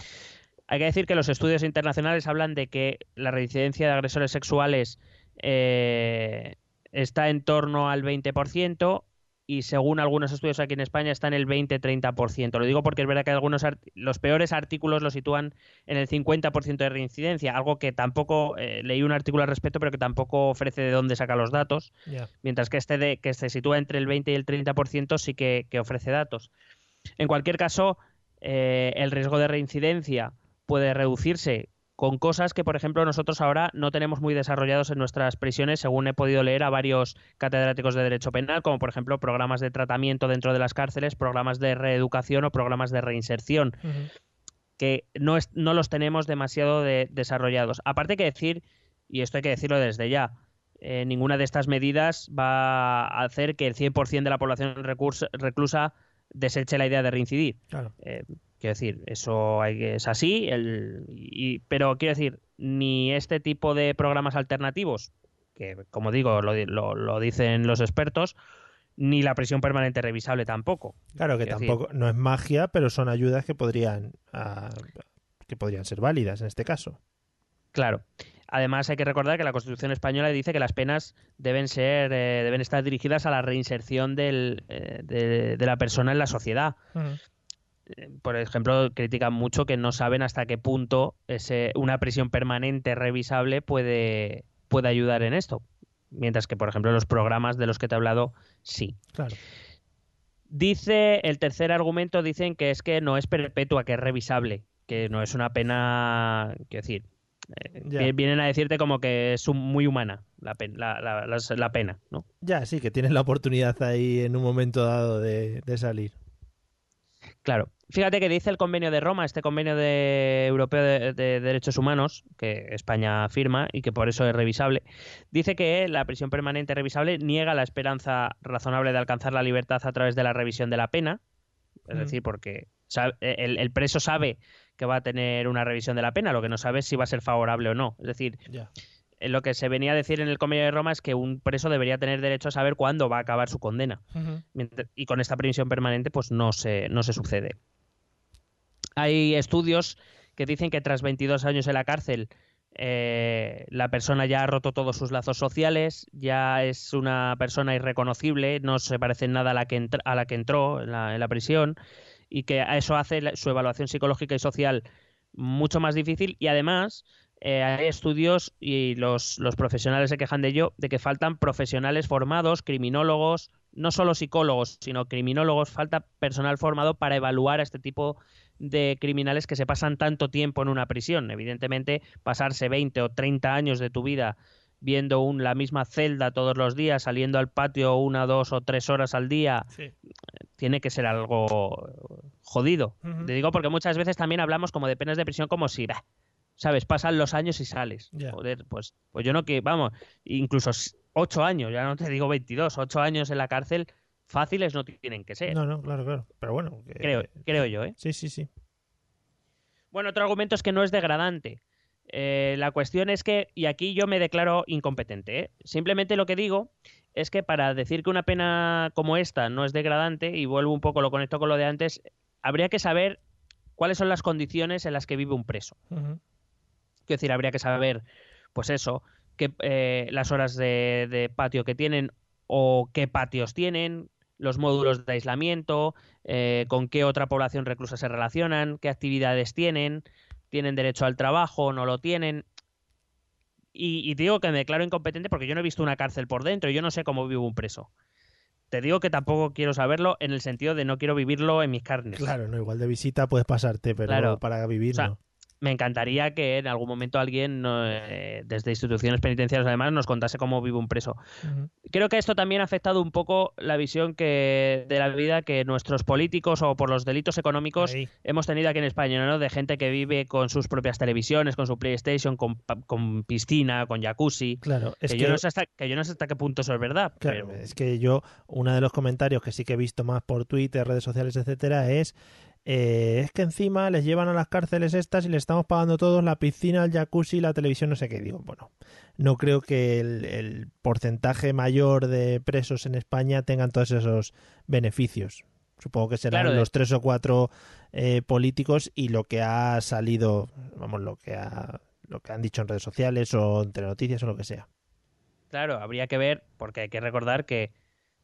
hay que decir que los estudios internacionales hablan de que la reincidencia de agresores sexuales eh, está en torno al 20% y según algunos estudios aquí en España está en el 20-30%. Lo digo porque es verdad que algunos los peores artículos lo sitúan en el 50% de reincidencia, algo que tampoco eh, leí un artículo al respecto, pero que tampoco ofrece de dónde saca los datos, mientras que este de, que se sitúa entre el 20 y el 30% sí que, que ofrece datos. En cualquier caso, eh, el riesgo de reincidencia puede reducirse con cosas que, por ejemplo, nosotros ahora no tenemos muy desarrollados en nuestras prisiones, según he podido leer a varios catedráticos de Derecho Penal, como por ejemplo programas de tratamiento dentro de las cárceles, programas de reeducación o programas de reinserción, que no, es- no los tenemos demasiado de- desarrollados. Aparte que decir, y esto hay que decirlo desde ya, eh, ninguna de estas medidas va a hacer que el 100% de la población reclusa deseche la idea de reincidir. Claro. Eh, quiero decir, eso hay que- es así, el, y, pero quiero decir, ni este tipo de programas alternativos, que como digo, lo, di- lo- lo dicen los expertos, ni la prisión permanente revisable tampoco. Claro que Quiero decir- tampoco no es magia, pero son ayudas que podrían ah, que podrían ser válidas en este caso. Claro. Además, hay que recordar que la Constitución española dice que las penas deben ser, eh, deben estar dirigidas a la reinserción del, eh, de, de la persona en la sociedad. Eh, Por ejemplo, critican mucho que no saben hasta qué punto ese, una prisión permanente revisable puede, puede ayudar en esto. Mientras que, por ejemplo, los programas de los que te he hablado, sí. Claro. Dice, el tercer argumento dicen que es que no es perpetua, que es revisable, que no es una pena, quiero decir, eh, que vienen a decirte como que es un- muy humana la, pen- la, la- las- la pena, ¿no? Ya, sí, que tienes la oportunidad ahí en un momento dado de, de salir. Claro. Fíjate que dice el convenio de Roma, este convenio de europeo de, de derechos humanos, que España firma y que por eso es revisable, dice que la prisión permanente revisable niega la esperanza razonable de alcanzar la libertad a través de la revisión de la pena, es Mm. decir, porque el, el preso sabe que va a tener una revisión de la pena, lo que no sabe es si va a ser favorable o no. Es decir. Eh, lo que se venía a decir en el convenio de Roma es que un preso debería tener derecho a saber cuándo va a acabar su condena. Y con esta prisión permanente pues no se, no se sucede. Hay estudios que dicen que tras 22 años en la cárcel eh, la persona ya ha roto todos sus lazos sociales, ya es una persona irreconocible, no se parece en nada a la que, a la que entró en la, prisión y que eso hace su evaluación psicológica y social mucho más difícil y además eh, hay estudios y los, los, profesionales se quejan de ello, de que faltan profesionales formados, criminólogos, no solo psicólogos, sino criminólogos, falta personal formado para evaluar a este tipo de criminales que se pasan tanto tiempo en una prisión. Evidentemente, pasarse 20 o 30 años de tu vida viendo un, la misma celda todos los días, saliendo al patio una, dos o tres horas al día, tiene que ser algo jodido. Te digo porque muchas veces también hablamos como de penas de prisión como si, ¿sabes? Pasan los años y sales. Joder, pues, pues yo no que, vamos, incluso ocho años, ya no te digo 22, ocho años en la cárcel, fáciles no tienen que ser. No, no, claro, claro. Pero bueno. Creo, creo yo, ¿eh? Sí, sí, sí. Bueno, otro argumento es que no es degradante. Eh, la cuestión es que, y aquí yo me declaro incompetente, ¿eh? simplemente lo que digo es que para decir que una pena como esta no es degradante, y vuelvo un poco, lo conecto con lo de antes, habría que saber cuáles son las condiciones en las que vive un preso. Quiero decir, habría que saber, pues eso, que, eh, las horas de, patio que tienen o qué patios tienen, los módulos de aislamiento, con qué otra población reclusa se relacionan, qué actividades tienen, tienen derecho al trabajo, no lo tienen. Y, digo que me declaro incompetente porque yo no he visto una cárcel por dentro y yo no sé cómo vive un preso. Te digo que tampoco quiero saberlo en el sentido de no quiero vivirlo en mis carnes. Claro, no, igual de visita puedes pasarte, pero para vivir me encantaría que en algún momento alguien, eh, desde instituciones penitenciarias además, nos contase cómo vive un preso. Creo que esto también ha afectado un poco la visión que de la vida que nuestros políticos o por los delitos económicos hemos tenido aquí en España, ¿no? De gente que vive con sus propias televisiones, con su PlayStation, con, piscina, con jacuzzi. Claro, es que, yo no sé hasta, que yo no sé hasta qué punto eso es verdad. Claro, es que yo, uno de los comentarios que sí que he visto más por Twitter, redes sociales, etcétera, es eh, es que encima les llevan a las cárceles estas y les estamos pagando todos la piscina, el jacuzzi, la televisión, no sé qué. Digo, bueno, no creo que el, porcentaje mayor de presos en España tengan todos esos beneficios. Supongo que serán los tres o cuatro eh, políticos y lo que ha salido, vamos, lo que ha, lo que han dicho en redes sociales o entre noticias o lo que sea. Claro, habría que ver, porque hay que recordar que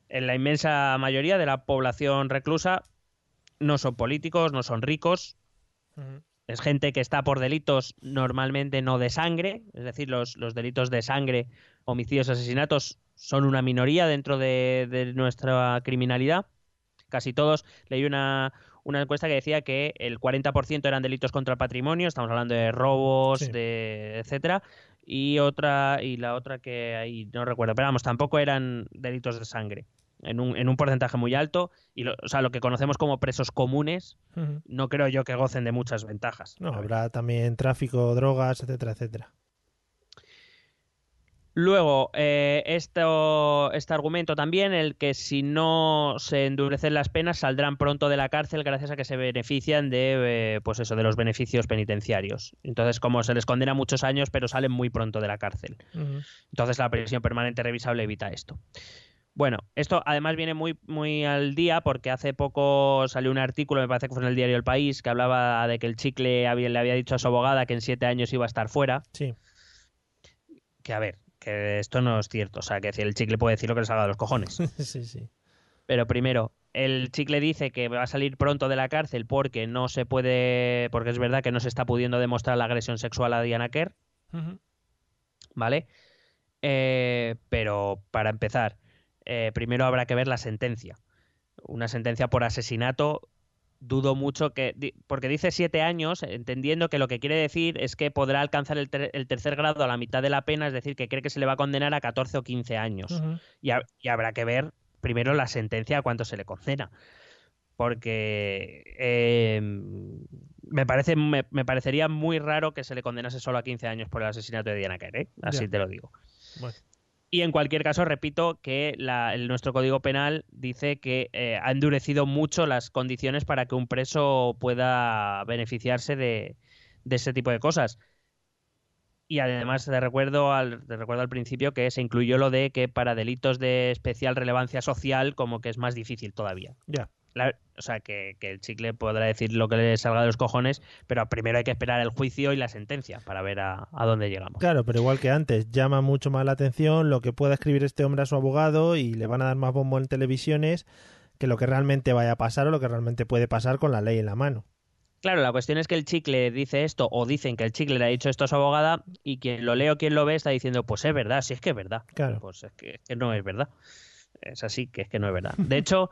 en la inmensa mayoría de la población reclusa no son políticos, no son ricos. Es gente que está por delitos normalmente no de sangre, es decir, los, los delitos de sangre, homicidios, asesinatos son una minoría dentro de, nuestra criminalidad. Casi todos. Leí una, una encuesta que decía que el 40% eran delitos contra el patrimonio, estamos hablando de robos, de etcétera, y otra y la otra que ahí no recuerdo, pero vamos, tampoco eran delitos de sangre en un, en un porcentaje muy alto. Y lo, o sea, lo que conocemos como presos comunes, no creo yo que gocen de muchas ventajas. No, habrá también tráfico, drogas, etcétera, etcétera. Luego, eh, esto, este argumento también, el que si no se endurecen las penas saldrán pronto de la cárcel gracias a que se benefician de, eh, pues eso, de los beneficios penitenciarios. Entonces, como se les condena muchos años, pero salen muy pronto de la cárcel. Entonces, la prisión permanente revisable evita esto. Bueno, esto además viene muy, muy al día porque hace poco salió un artículo, me parece que fue en el diario El País, que hablaba de que el chicle le había dicho a su abogada que en siete años iba a estar fuera. Sí. Que a ver, que esto no es cierto. O sea, que el chicle puede decir lo que le salga de los cojones. sí, sí. Pero primero, el chicle dice que va a salir pronto de la cárcel porque no se puede, porque es verdad que no se está pudiendo demostrar la agresión sexual a Diana Kerr. ¿Vale? Eh, pero para empezar, eh, primero habrá que ver la sentencia. Una sentencia por asesinato, dudo mucho que. Porque dice siete años, entendiendo que lo que quiere decir es que podrá alcanzar el, tercer grado a la mitad de la pena, es decir, que cree que se le va a condenar a 14 o 15 años. y, habrá que ver primero la sentencia a cuánto se le condena. Porque em, me, parece, me, parecería muy raro que se le condenase solo a 15 años por el asesinato de Diana Kerr, ¿eh? así te lo digo. Bueno. Y en cualquier caso, repito que nuestro Código Penal dice que eh, ha endurecido mucho las condiciones para que un preso pueda beneficiarse de, ese tipo de cosas. Y además te recuerdo, al, recuerdo al principio que se incluyó lo de que para delitos de especial relevancia social como que es más difícil todavía. Ya. La- o sea, que, que el chicle podrá decir lo que le salga de los cojones, pero primero hay que esperar el juicio y la sentencia para ver a, a dónde llegamos. Claro, pero igual que antes, llama mucho más la atención lo que pueda escribir este hombre a su abogado y le van a dar más bombo en televisiones que lo que realmente vaya a pasar o lo que realmente puede pasar con la ley en la mano. Claro, la cuestión es que el chicle dice esto, o dicen que el chicle le ha dicho esto a su abogada, y quien lo lee o quien lo ve está diciendo, pues es verdad, si es que es verdad. Claro. Pues es que, es que no es verdad. Es así, que es que no es verdad. De hecho,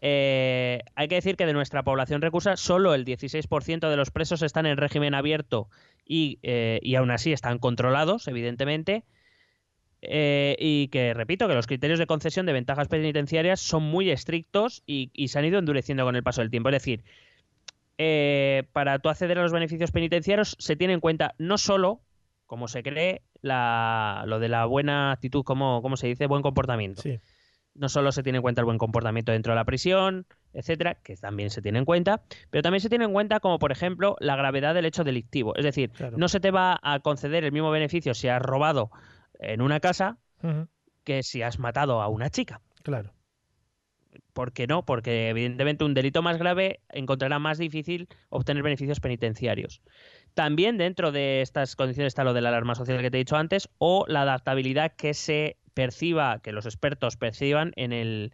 eh, hay que decir que de nuestra población recursa, solo el 16% de los presos están en régimen abierto y, eh, y aún así están controlados, evidentemente. Eh, y que, repito, que los criterios de concesión de ventajas penitenciarias son muy estrictos y, se han ido endureciendo con el paso del tiempo. Es decir, para tú acceder a los beneficios penitenciarios se tiene en cuenta no solo, como se cree, la, lo de la buena actitud, como, como se dice, buen comportamiento. Sí. No solo se tiene en cuenta el buen comportamiento dentro de la prisión, etcétera, que también se tiene en cuenta, pero también se tiene en cuenta como, por ejemplo, la gravedad del hecho delictivo. Es decir, Claro. no se te va a conceder el mismo beneficio si has robado en una casa que si has matado a una chica. Claro. ¿Por qué no? Porque evidentemente un delito más grave encontrará más difícil obtener beneficios penitenciarios. También dentro de estas condiciones está lo de la alarma social que te he dicho antes o la adaptabilidad que se perciba, que los expertos perciban en el,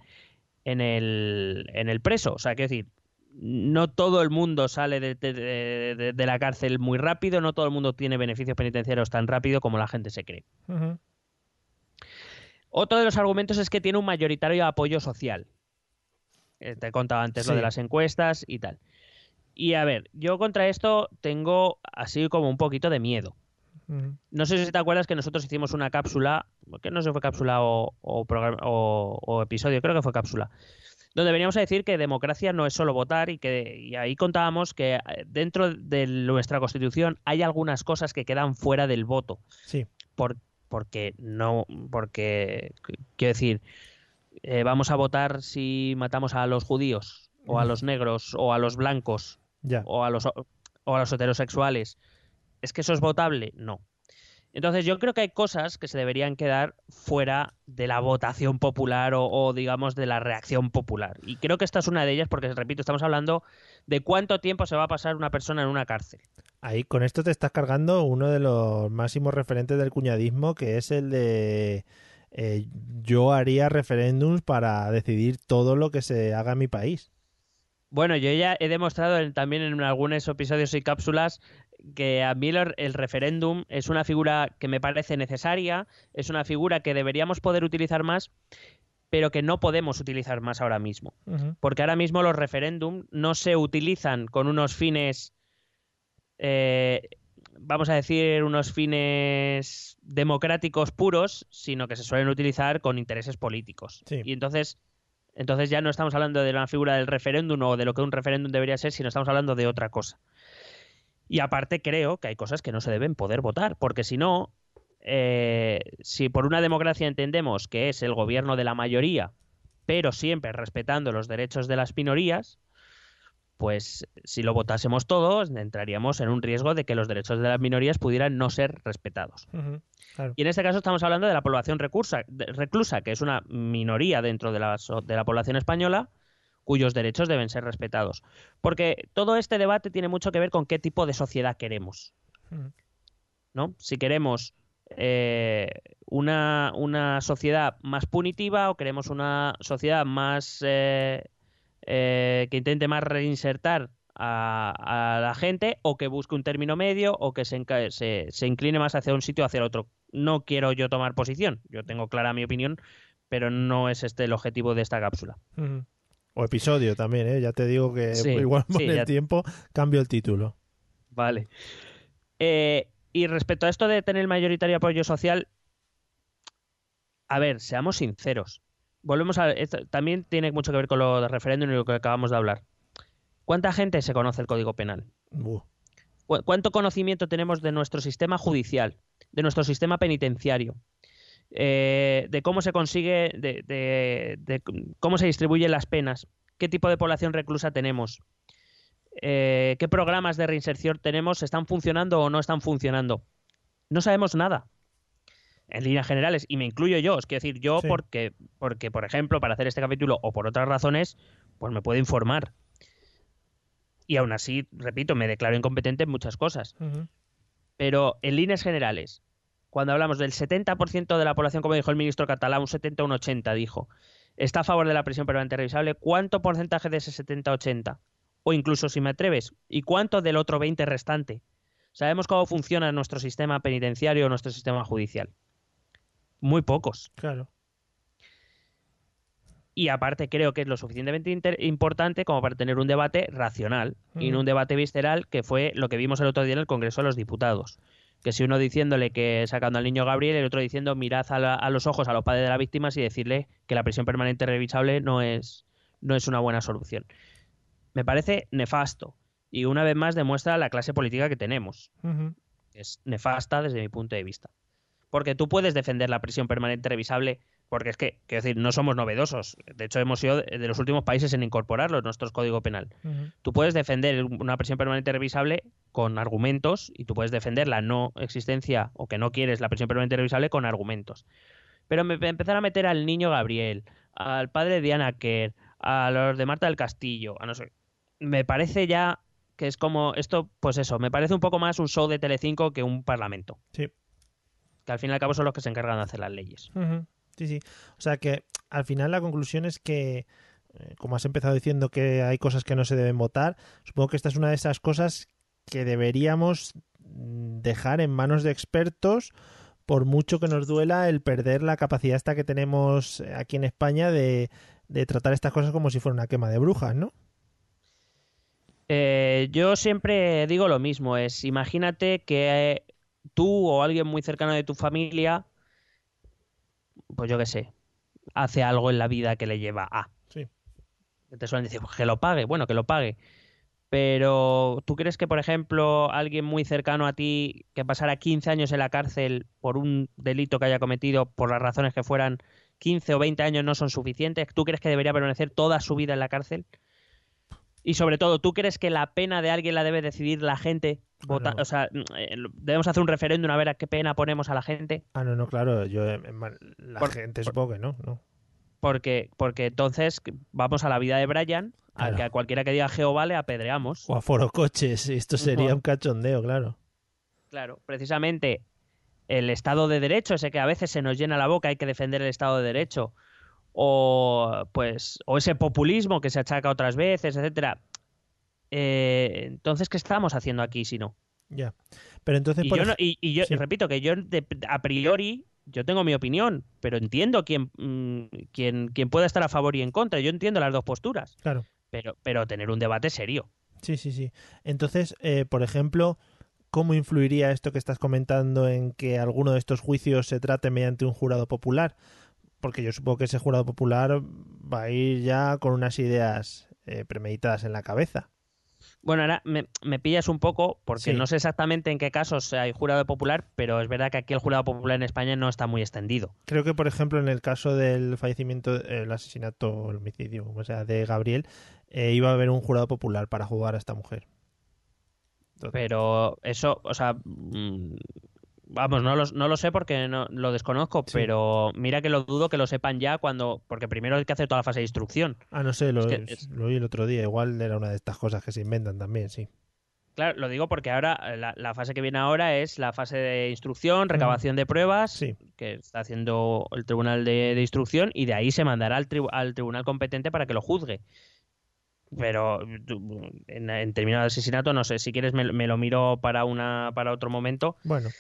en el, en el preso. O sea, quiero decir, no todo el mundo sale de, de- de- de la cárcel muy rápido, no todo el mundo tiene beneficios penitenciarios tan rápido como la gente se cree. Otro de los argumentos es que tiene un mayoritario apoyo social. Eh, te he contado antes lo de las encuestas y tal. Y a ver, yo contra esto tengo así como un poquito de miedo. No sé si te acuerdas que nosotros hicimos una cápsula, que no sé si fue cápsula o, o programa- o- o episodio, creo que fue cápsula, donde veníamos a decir que democracia no es solo votar y que y ahí contábamos que eh, dentro de nuestra constitución hay algunas cosas que quedan fuera del voto Sí. por- porque no, porque qu- quiero decir, eh, vamos a votar si matamos a los judíos o a los negros o a los blancos Ya. o a los o a los heterosexuales. ¿Es que eso es votable? No. Entonces yo creo que hay cosas que se deberían quedar fuera de la votación popular o, o, digamos de la reacción popular. Y creo que esta es una de ellas porque, repito, estamos hablando de cuánto tiempo se va a pasar una persona en una cárcel. Ahí con esto te estás cargando uno de los máximos referentes del cuñadismo, que es el de eh, yo haría referéndums para decidir todo lo que se haga en mi país. Bueno, yo ya he demostrado en- también en algunos episodios y cápsulas que a mí el, el referéndum es una figura que me parece necesaria, es una figura que deberíamos poder utilizar más, pero que no podemos utilizar más ahora mismo. Porque ahora mismo los referéndum no se utilizan con unos fines, eh, vamos a decir, unos fines democráticos puros, sino que se suelen utilizar con intereses políticos. Sí. Y entonces, entonces ya no estamos hablando de la figura del referéndum o de lo que un referéndum debería ser, sino estamos hablando de otra cosa. Y aparte creo que hay cosas que no se deben poder votar, porque si no, eh, si por una democracia entendemos que es el gobierno de la mayoría, pero siempre respetando los derechos de las minorías, pues si lo votásemos todos, entraríamos en un riesgo de que los derechos de las minorías pudieran no ser respetados. Claro. Y en este caso estamos hablando de la población recursa- reclusa, que es una minoría dentro de la, de la población española, cuyos derechos deben ser respetados. Porque todo este debate tiene mucho que ver con qué tipo de sociedad queremos. Ujú. ¿no? Si queremos eh, una, una sociedad más punitiva o queremos una sociedad más eh, eh, que intente más reinsertar a, a la gente o que busque un término medio o que se, enca- se, se incline más hacia un sitio o hacia el otro. No quiero yo tomar posición, yo tengo clara mi opinión, pero no es este el objetivo de esta cápsula. Ujú. O episodio también, ¿eh? Ya te digo que Sí, igual por sí, el ya- tiempo cambio el título. Vale. Eh, y respecto a esto de tener mayoritario apoyo social, a ver, seamos sinceros. Volvemos a. esto también tiene mucho que ver con lo del referéndum y lo que acabamos de hablar. ¿Cuánta gente se conoce el Código Penal? Buh. ¿Cu- ¿Cuánto conocimiento tenemos de nuestro sistema judicial, de nuestro sistema penitenciario, eh, de cómo se consigue, de, de- de cómo se distribuyen las penas, qué tipo de población reclusa tenemos, eh, qué programas de reinserción tenemos, están funcionando o no están funcionando? No sabemos nada. en líneas generales, y me incluyo yo, es decir, yo Sí. porque, porque, por ejemplo, para hacer este capítulo o por otras razones, pues me puedo informar. Y aún así, repito, me declaro incompetente en muchas cosas. Pero en líneas generales, cuando hablamos del 70% de la población, como dijo el ministro catalán, un 70, un 80, dijo, está a favor de la prisión permanente revisable, ¿cuánto porcentaje de ese 70-80? O incluso, si me atreves, ¿y cuánto del otro 20 restante? Sabemos cómo funciona nuestro sistema penitenciario o nuestro sistema judicial. Muy pocos. Claro. Y aparte creo que es lo suficientemente importante como para tener un debate racional y no Ujú. un debate visceral que fue lo que vimos el otro día en el Congreso de los Diputados. Que si uno diciéndole que sacando al niño Gabriel, el otro diciendo mirad a, la- a los ojos a los padres de las víctimas y decirle que la prisión permanente revisable no es, no es una buena solución. Me parece nefasto y una vez más demuestra la clase política que tenemos. Es nefasta desde mi punto de vista. Porque tú puedes defender la prisión permanente revisable, porque es que, quiero decir, no somos novedosos. De hecho, hemos sido de los últimos países en incorporarlo en nuestro código penal. Ujú. Tú puedes defender una prisión permanente revisable con argumentos y tú puedes defender la no existencia o que no quieres la prisión permanente revisable con argumentos. Pero me empezar a meter al niño Gabriel, al padre de Diana Kerr, a los de Marta del Castillo, a no sé. Me parece ya que es como esto, pues eso, me parece un poco más un show de Telecinco que un parlamento, Sí. que al fin y al cabo son los que se encargan de hacer las leyes. Ujú. Sí, sí. O sea que al final la conclusión es que, eh, como has empezado diciendo que hay cosas que no se deben votar, supongo que esta es una de esas cosas que deberíamos mm, dejar en manos de expertos por mucho que nos duela el perder la capacidad esta que tenemos eh, aquí en España de, de tratar estas cosas como si fuera una quema de brujas, ¿no? Eh, yo siempre digo lo mismo, es imagínate que tú o alguien muy cercano de tu familia, pues yo qué sé, hace algo en la vida que le lleva a. Sí. Te suelen decir, "Pues que lo pague, bueno, que lo pague. Pero ¿tú crees que, por ejemplo, alguien muy cercano a ti que pasara 15 años en la cárcel por un delito que haya cometido, por las razones que fueran, 15 o 20 años no son suficientes? ¿Tú crees que debería permanecer toda su vida en la cárcel? Y sobre todo, ¿tú crees que la pena de alguien la debe decidir la gente? Vota- no. O sea, eh, debemos hacer un referéndum a ver a qué pena ponemos a la gente. Ah, no, no, claro, yo, eh, la Por- gente por- supongo que no, no. Porque, porque entonces vamos a la vida de Brian, Claro. que a cualquiera que diga Jehová le apedreamos. O a foro coches, esto sería un cachondeo, claro. Claro, precisamente el Estado de Derecho, ese que a veces se nos llena la boca, hay que defender el Estado de Derecho, o pues, o ese populismo que se achaca otras veces, etcétera. Eh, entonces, ¿qué estamos haciendo aquí si no? Ya. Pero entonces, Y por yo, no- ej- y- y yo sí. repito que yo de- a priori yo tengo mi opinión, pero entiendo quién, mm, quién, quién puede estar a favor y en contra. Yo entiendo las dos posturas, claro. pero, pero tener un debate serio. Sí, sí, sí. Entonces, eh, por ejemplo, ¿cómo influiría esto que estás comentando en que alguno de estos juicios se trate mediante un jurado popular? Porque yo supongo que ese jurado popular va a ir ya con unas ideas eh, premeditadas en la cabeza. Bueno, ahora me, me pillas un poco porque Sí. no sé exactamente en qué casos hay jurado popular, pero es verdad que aquí el jurado popular en España no está muy extendido. Creo que, por ejemplo, en el caso del fallecimiento, el asesinato o el homicidio, como sea, de Gabriel, eh, iba a haber un jurado popular para jugar a esta mujer. Pero eso, o sea, mm, vamos, no lo, no lo sé porque no, lo desconozco, Sí. pero mira que lo dudo que lo sepan ya cuando, porque primero hay que hacer toda la fase de instrucción. ah, no sé, lo, es que es- lo oí el otro día. Igual era una de estas cosas que se inventan también, sí. Claro, lo digo porque ahora eh, la, la fase que viene ahora es la fase de instrucción, recabación de pruebas, Sí. que está haciendo el tribunal de, de instrucción, y de ahí se mandará al, tribu- al tribunal competente para que lo juzgue. Pero en, en términos de asesinato, no sé, si quieres me, me lo miro para una para otro momento, Bueno,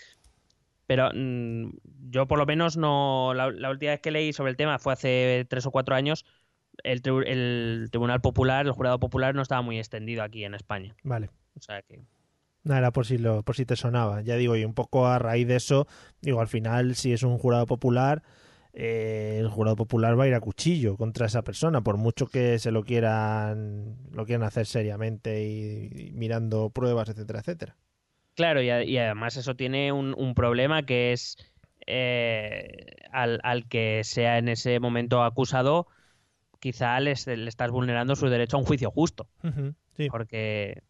pero mm, yo por lo menos no. La, la última vez que leí sobre el tema fue hace tres o cuatro años. El, tribu- el Tribunal Popular, el Jurado Popular, no estaba muy extendido aquí en España. vale. O sea que. Nada, era por si, lo, por si te sonaba. Ya digo, y un poco a raíz de eso, digo, al final, si es un jurado popular, eh, el jurado popular va a ir a cuchillo contra esa persona, por mucho que se lo quieran, lo quieran hacer seriamente y, y mirando pruebas, etcétera, etcétera. Claro, y, a- y además eso tiene un, un problema que es eh, al, al que sea en ese momento acusado, quizá le estás vulnerando su derecho a un juicio justo. Sí, Porque,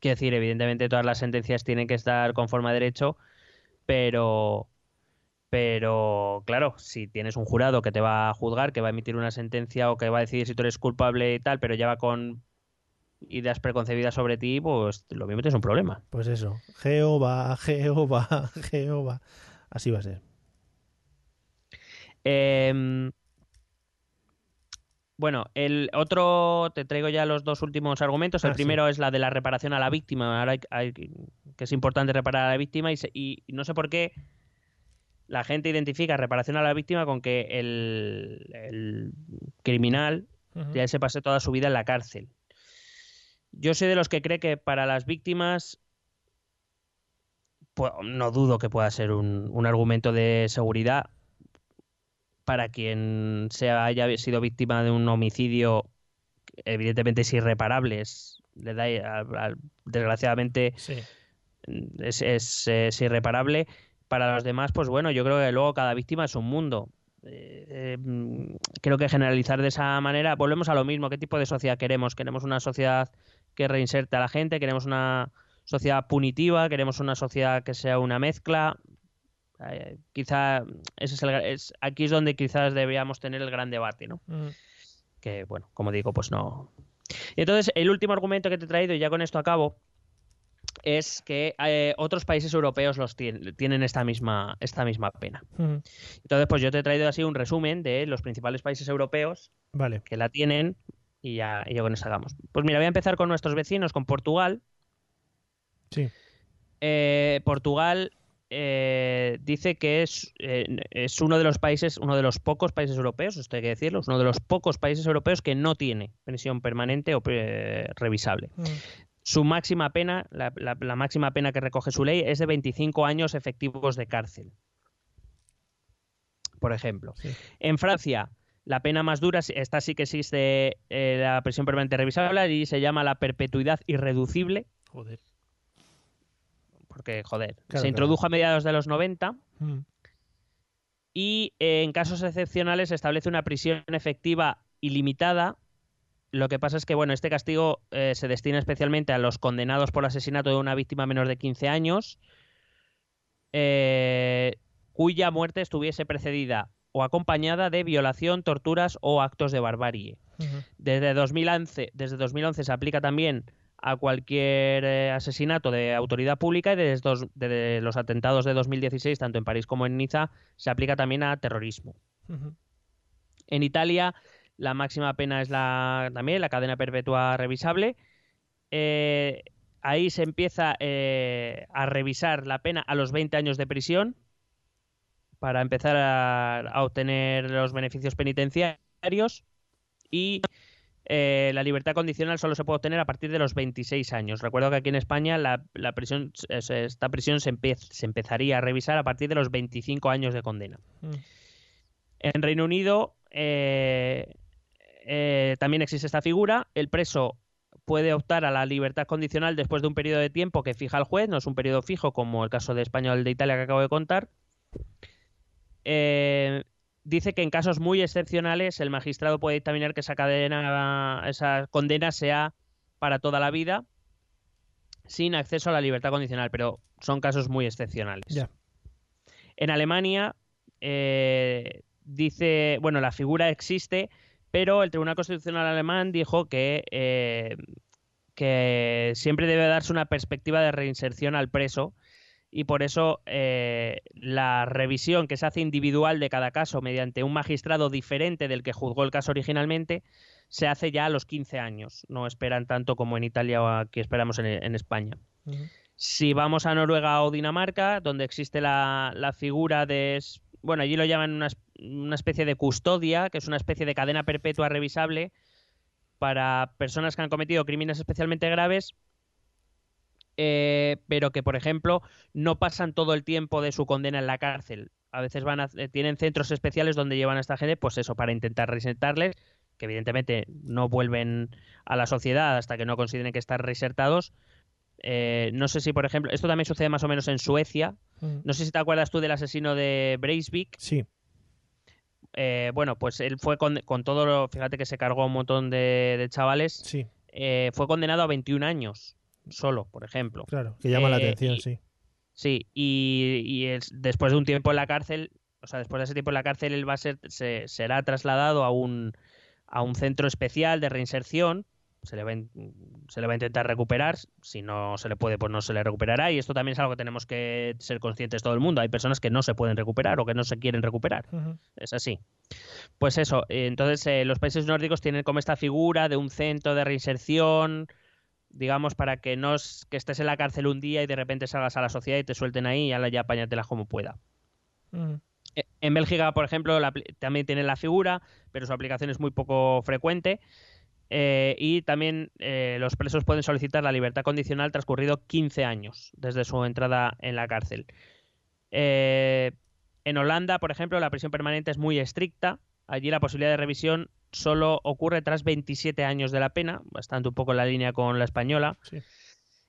quiero decir, evidentemente todas las sentencias tienen que estar conforme a derecho, pero, Pero claro, si tienes un jurado que te va a juzgar, que va a emitir una sentencia o que va a decidir si tú eres culpable y tal, pero ya va con ideas preconcebidas sobre ti, pues lo mismo tienes un problema. Pues eso, Jehová, Jehová, Jehová. Así va a ser. Em, bueno, el otro, te traigo ya los dos últimos argumentos. El Ah, sí. primero es la de la reparación a la víctima. Ahora hay- hay- que es importante reparar a la víctima y, se- y no sé por qué la gente identifica reparación a la víctima con que el, el criminal ya se pase toda su vida en la cárcel. Yo soy de los que cree que para las víctimas pues, no dudo que pueda ser un, un argumento de seguridad para quien se haya sido víctima de un homicidio evidentemente es irreparable es- le da a- a- desgraciadamente Sí. es, es- es irreparable. Para los demás, pues bueno, yo creo que luego cada víctima es un mundo. Eh, eh, mm, creo que generalizar de esa manera, volvemos a lo mismo. ¿Qué tipo de sociedad queremos? ¿Queremos una sociedad que reinserte a la gente? ¿Queremos una sociedad punitiva? ¿Queremos una sociedad que sea una mezcla? Eh, quizá ese es el, gra- es, aquí es donde quizás deberíamos tener el gran debate, ¿no? Mm. que bueno, como digo, pues no. Y entonces, el último argumento que te he traído, y ya con esto acabo, es que eh, otros países europeos los tienen, tienen esta misma, esta misma pena. Ujú. Entonces, pues yo te he traído así un resumen de los principales países europeos Vale. que la tienen y ya, y ya con eso hagamos. Pues mira, voy a empezar con nuestros vecinos, con Portugal. Sí. Eh, Portugal eh, dice que es, eh, es uno de los países, uno de los pocos países europeos, esto hay que decirlo, es uno de los pocos países europeos que no tiene pensión permanente o revisable. Mm. Su máxima pena, la, la- la máxima pena que recoge su ley es de 25 años efectivos de cárcel. Por ejemplo. Sí. En Francia, la pena más dura, esta sí que existe eh, la prisión permanente revisable y se llama la perpetuidad irreducible, Joder. porque, joder, Claro, se introdujo a mediados de los 90 Mm. y eh, en casos excepcionales se establece una prisión efectiva ilimitada. Lo que pasa es que, bueno, este castigo eh, se destina especialmente a los condenados por asesinato de una víctima menor de 15 años, cuya muerte estuviese precedida o acompañada de violación, torturas o actos de barbarie. Desde 2011, desde 2011 se aplica también a cualquier eh, asesinato de autoridad pública y desde, dos- desde los atentados de 2016, tanto en París como en Niza, se aplica también a terrorismo. En Italia, la máxima pena es la también la cadena perpetua revisable. Eh, ahí se empieza eh, a revisar la pena a los 20 años de prisión para empezar a, a obtener los beneficios penitenciarios y eh, la libertad condicional solo se puede obtener a partir de los 26 años. Recuerdo que aquí en España la, la prisión, es- esta prisión se, empe- se empezaría a revisar a partir de los 25 años de condena. Mm. En Reino Unido eh, eh, también existe esta figura. El preso puede optar a la libertad condicional después de un periodo de tiempo que fija el juez, no es un periodo fijo como el caso de España o el de Italia que acabo de contar. Eh, dice que en casos muy excepcionales el magistrado puede dictaminar que esa cadena, esa condena sea para toda la vida sin acceso a la libertad condicional, pero son casos muy excepcionales. En Alemania eh, dice, bueno, la figura existe, pero el Tribunal Constitucional alemán dijo que, eh, que siempre debe darse una perspectiva de reinserción al preso y por eso eh, la revisión que se hace individual de cada caso mediante un magistrado diferente del que juzgó el caso originalmente se hace ya a los 15 años. No esperan tanto como en Italia o aquí esperamos en, en España. Si vamos a Noruega o Dinamarca, donde existe la, la figura de... Bueno, allí lo llaman una especie de custodia, que es una especie de cadena perpetua revisable para personas que han cometido crímenes especialmente graves, eh, pero que, por ejemplo, no pasan todo el tiempo de su condena en la cárcel. A veces van a, eh, tienen centros especiales donde llevan a esta gente, pues eso, para intentar reinsertarles, que evidentemente no vuelven a la sociedad hasta que no consideren que están reinsertados. Eh, no sé si, por ejemplo, esto también sucede más o menos en Suecia. Mm. No sé si te acuerdas tú del asesino de Breivik. Sí. Eh, bueno, pues él fue con, con todo lo. Fíjate que se cargó un montón de, de chavales. Sí, eh, fue condenado a 21 años solo, por ejemplo. claro. Que llama la Eh, atención, y- sí. Sí, y, y es- después de un tiempo en la cárcel o sea, después de ese tiempo en la cárcel, él va a ser, se, será trasladado a un, a un centro especial de reinserción. Se le, va, in- se le va a intentar recuperar. Si no se le puede, pues no se le recuperará. Y esto también es algo que tenemos que ser conscientes todo el mundo. Hay personas que no se pueden recuperar o que no se quieren recuperar. Es así. Pues eso, eh, entonces eh, los países nórdicos tienen como esta figura de un centro de reinserción, digamos, para que no es- que estés en la cárcel un día y de repente salgas a la sociedad y te suelten ahí y ala, ya apáñatelas como pueda. Ujú. Eh, En Bélgica, por ejemplo, la también tienen la figura, pero su aplicación es muy poco frecuente. Eh, y también eh, los presos pueden solicitar la libertad condicional transcurrido 15 años desde su entrada en la cárcel. Eh, en Holanda, por ejemplo, la prisión permanente es muy estricta. Allí la posibilidad de revisión solo ocurre tras 27 años de la pena, bastante un poco en la línea con la española. Sí.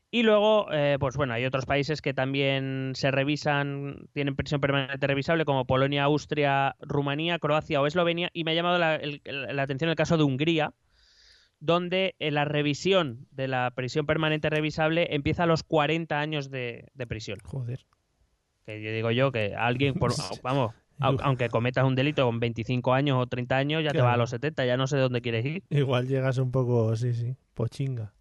Y luego, eh, pues bueno, hay otros países que también se revisan, tienen prisión permanente revisable, como Polonia, Austria, Rumanía, Croacia o Eslovenia. Y me ha llamado la, el- la atención el caso de Hungría, donde eh, la revisión de la prisión permanente revisable empieza a los 40 años de, de prisión. Joder. Que yo digo yo que alguien, por, vamos, au- aunque cometas un delito con 25 años o 30 años, ya te Claro. va a los 70, ya no sé dónde quieres ir. Igual llegas un poco, sí, sí, pochinga.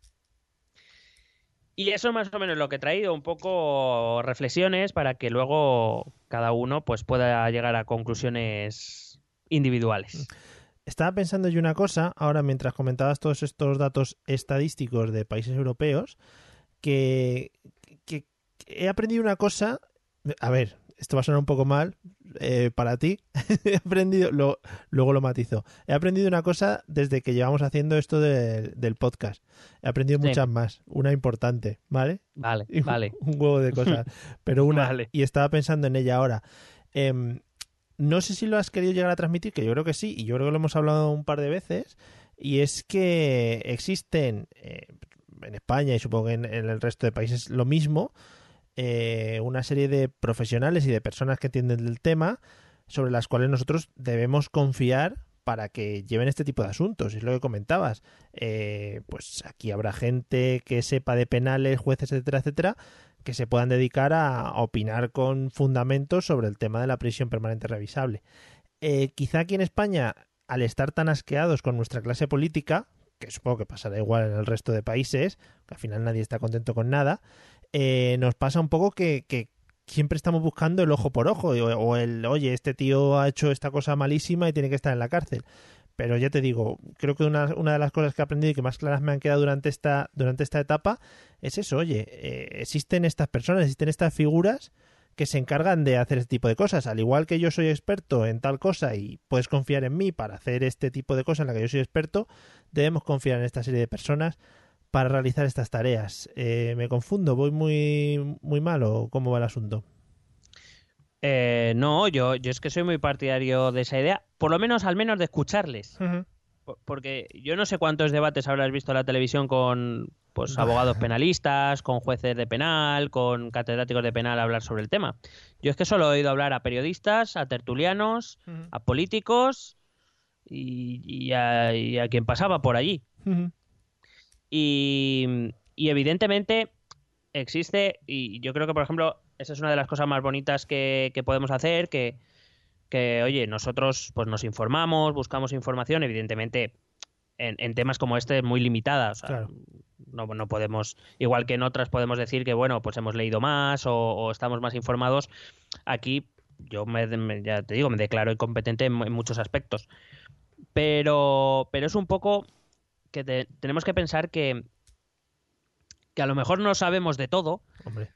Y eso es más o menos lo que he traído, un poco reflexiones para que luego cada uno pues pueda llegar a conclusiones individuales. Estaba pensando yo una cosa, ahora mientras comentabas todos estos datos estadísticos de países europeos, que, que- que he aprendido una cosa, a ver, esto va a sonar un poco mal eh, para ti, he aprendido, lo- luego lo matizo, he aprendido una cosa desde que llevamos haciendo esto del- del podcast, he aprendido Sí. muchas más, una importante, ¿vale? Vale, un- vale. Un huevo de cosas. Pero una, Vale. y estaba pensando en ella ahora. Em, no sé si lo has querido llegar a transmitir, que yo creo que sí, y yo creo que lo hemos hablado un par de veces, y es que existen eh, en España y supongo que en, en el resto de países lo mismo, eh, una serie de profesionales y de personas que entienden del tema sobre las cuales nosotros debemos confiar para que lleven este tipo de asuntos. Es lo que comentabas. Eh, pues aquí habrá gente que sepa de penales, jueces, etcétera, etcétera, que se puedan dedicar a opinar con fundamentos sobre el tema de la prisión permanente revisable. Eh, quizá aquí en España, al estar tan asqueados con nuestra clase política, que supongo que pasará igual en el resto de países, que al final nadie está contento con nada, eh, nos pasa un poco que, que siempre estamos buscando el ojo por ojo, o, o el, oye, este tío ha hecho esta cosa malísima y tiene que estar en la cárcel. Pero ya te digo, creo que una, una de las cosas que he aprendido y que más claras me han quedado durante esta, durante esta etapa es eso, oye, eh, existen estas personas, existen estas figuras que se encargan de hacer este tipo de cosas. Al igual que yo soy experto en tal cosa y puedes confiar en mí para hacer este tipo de cosas en la que yo soy experto, debemos confiar en esta serie de personas para realizar estas tareas. Eh, ¿Me confundo? ¿Voy muy, muy mal o cómo va el asunto? Eh, no, yo, yo es que soy muy partidario de esa idea, por lo menos al menos de escucharles. Por- Porque yo no sé cuántos debates habrás visto en la televisión con pues abogados penalistas, con jueces de penal, con catedráticos de penal hablar sobre el tema. Yo es que solo he oído hablar a periodistas, a tertulianos, a políticos y, y a, y a quien pasaba por allí. Y, y evidentemente existe, y yo creo que, por ejemplo, esa es una de las cosas más bonitas que, que podemos hacer, que, que, oye, nosotros pues nos informamos, buscamos información, evidentemente en, en temas como este muy limitada, o sea, Claro. no, no podemos, igual que en otras podemos decir que, bueno, pues hemos leído más o, o estamos más informados, aquí yo me, me- ya te digo, me declaro incompetente en, en muchos aspectos, pero, pero es un poco que te- tenemos que pensar que, que a lo mejor no sabemos de todo, Hombre.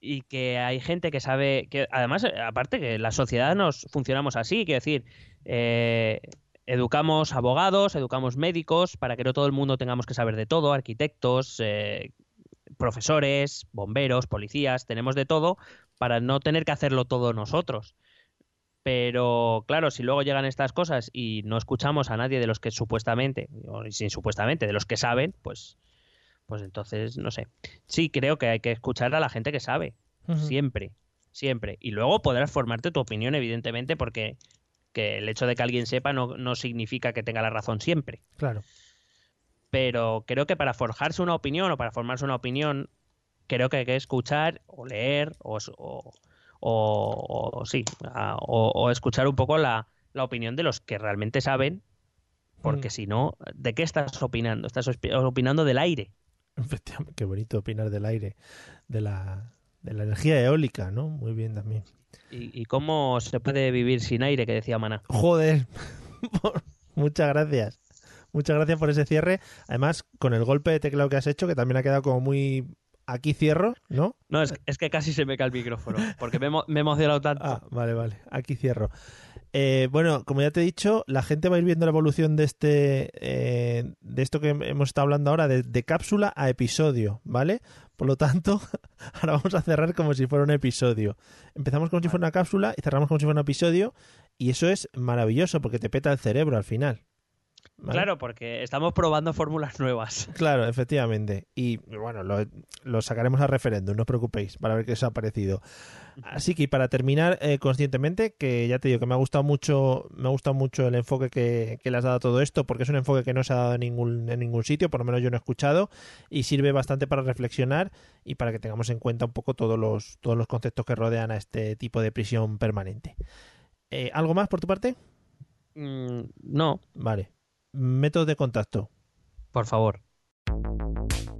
y que hay gente que sabe que además eh, aparte que la sociedad nos funcionamos así quiero decir eh, educamos abogados educamos médicos para que no todo el mundo tengamos que saber de todo arquitectos eh, profesores bomberos policías tenemos de todo para no tener que hacerlo todo nosotros pero claro, si luego llegan estas cosas y no escuchamos a nadie de los que supuestamente, o sin supuestamente, de los que saben, pues, pues entonces, no sé. Sí, creo que hay que escuchar a la gente que sabe, siempre, siempre. Y luego podrás formarte tu opinión, evidentemente, porque que el hecho de que alguien sepa no, no significa que tenga la razón siempre. Claro. Pero creo que para forjarse una opinión o para formarse una opinión, creo que hay que escuchar o leer o, o- o, o sí, a- o, o escuchar un poco la, la opinión de los que realmente saben, porque Mm. si no, ¿de qué estás opinando? Estás opinando del aire. Efectivamente, qué bonito opinar del aire, de la, de la energía eólica, ¿no? Muy bien también. ¿Y, y cómo se puede vivir sin aire, que decía Mana? Joder, muchas gracias. Muchas gracias por ese cierre. Además, con el golpe de teclado que has hecho, que también ha quedado como muy... Aquí cierro, ¿no? No, es, es que casi se me cae el micrófono, porque me, me he emocionado tanto. Ah, vale, vale. Aquí cierro. Eh, bueno, como ya te he dicho, la gente va a ir viendo la evolución de este, eh, de esto que hemos estado hablando ahora, de, de cápsula a episodio, ¿vale? Por lo tanto, ahora vamos a cerrar como si fuera un episodio. Empezamos como si fuera una cápsula y cerramos como si fuera un episodio, y eso es maravilloso porque te peta el cerebro al final. ¿Vale? Claro, porque estamos probando fórmulas nuevas. Claro, efectivamente. Y bueno, lo, lo sacaremos a referéndum, no os preocupéis, para ver qué os ha parecido. Así que y para terminar eh, conscientemente, que ya te digo que me ha gustado mucho, me ha gustado mucho el enfoque que, que le has dado a todo esto, porque es un enfoque que no se ha dado en ningún, en ningún sitio, por lo menos yo no he escuchado, y sirve bastante para reflexionar y para que tengamos en cuenta un poco todos los, todos los conceptos que rodean a este tipo de prisión permanente. Eh, ¿Algo más por tu parte? Mm, no, Vale. Métodos de contacto. por favor.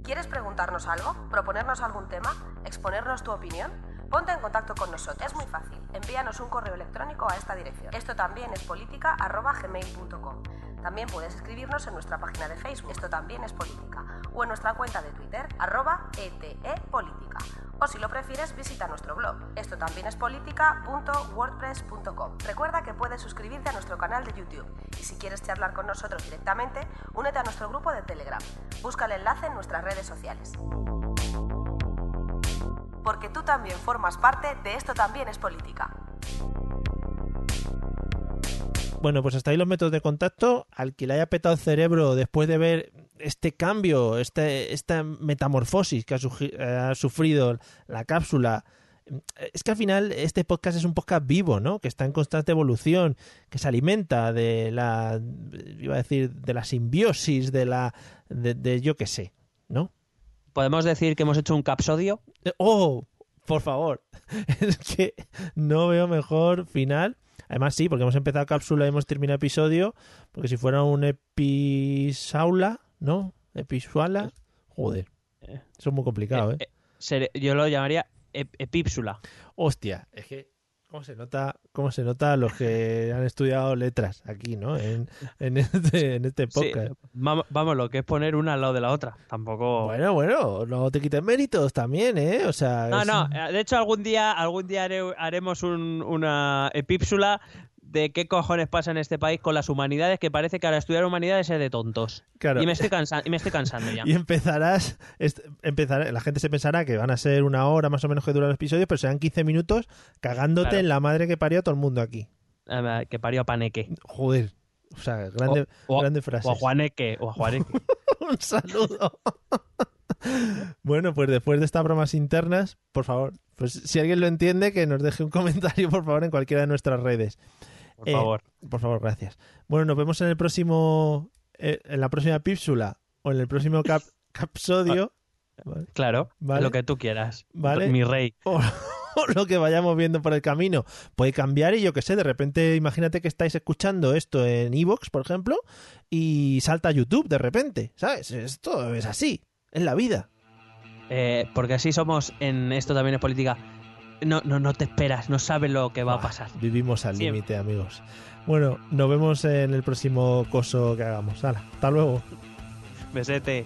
¿Quieres preguntarnos algo? ¿Proponernos algún tema? ¿Exponernos tu opinión? Ponte en contacto con nosotros. Es muy fácil. Envíanos un correo electrónico a esta dirección. Esto también es política.gmail.com. También puedes escribirnos en nuestra página de Facebook. Esto también es política. O en nuestra cuenta de Twitter, arroba etepolítica. O si lo prefieres, visita nuestro blog. Esto también es política.wordpress.com. Recuerda que puedes suscribirte a nuestro canal de YouTube. Y si quieres charlar con nosotros directamente, únete a nuestro grupo de Telegram. Busca el enlace en nuestras redes sociales. Porque tú también formas parte de Esto también es política. Bueno, pues hasta ahí los métodos de contacto. Al que le haya petado el cerebro después de ver este cambio, este, esta metamorfosis que ha, eh, ha sufrido la cápsula. Es que al final este podcast es un podcast vivo, ¿no? Que está en constante evolución, que se alimenta de la, iba a decir, de la simbiosis, de la, de, de yo qué sé, ¿no? ¿Podemos decir que hemos hecho un capsodio? Eh, ¡Oh! Por favor. Es que no veo mejor final. Además, sí, porque hemos empezado cápsula y hemos terminado episodio. Porque si fuera un episaula, ¿no? Episuala. Joder. Eh. Eso es muy complicado, ¿eh? Eh, eh, yo lo llamaría ep- epípsula. Hostia, es que. ¿Cómo se nota, cómo se nota los que han estudiado letras aquí, ¿no? En, en este, en este Sí, podcast. vam- vamos, lo que es poner una al lado de la otra. Tampoco. Bueno, bueno, no te quites méritos también, ¿eh? O sea. No, es- no, eh, de hecho algún día, algún día haré- haremos un- una epípsula de qué cojones pasa en este país con las humanidades, que parece que ahora estudiar humanidades es de tontos. Claro. Y me estoy, cansa- y me estoy cansando ya. Y empezarás, empezará, la gente se pensará que van a ser una hora más o menos que duran los episodios, pero serán 15 minutos cagándote Claro. en la madre que parió a todo el mundo aquí. Eh, que parió a Paneque. Joder. O sea, grande, O- o- grande frase. O a Juaneque, o a Juaneque. Un saludo. bueno, pues después de estas bromas internas, por favor, pues si alguien lo entiende, que nos deje un comentario, por favor, en cualquiera de nuestras redes. Por Eh, favor. Por favor, gracias. Bueno, nos vemos en el próximo, eh, en la próxima pípsula o en el próximo cap, capsodio. ¿vale? Claro, vale. lo que tú quieras. Vale. Mi rey. o, o lo que vayamos viendo por el camino puede cambiar y yo qué sé, de repente imagínate que estáis escuchando esto en Evox, por ejemplo, y salta a YouTube de repente, ¿sabes? Esto es así, es la vida. Eh, porque así somos en esto también es política. No, no, no te esperas, no sabes lo que va a Ah, pasar. Vivimos al límite, amigos. Bueno, nos vemos en el próximo coso que hagamos. Hala, hasta luego. Besete.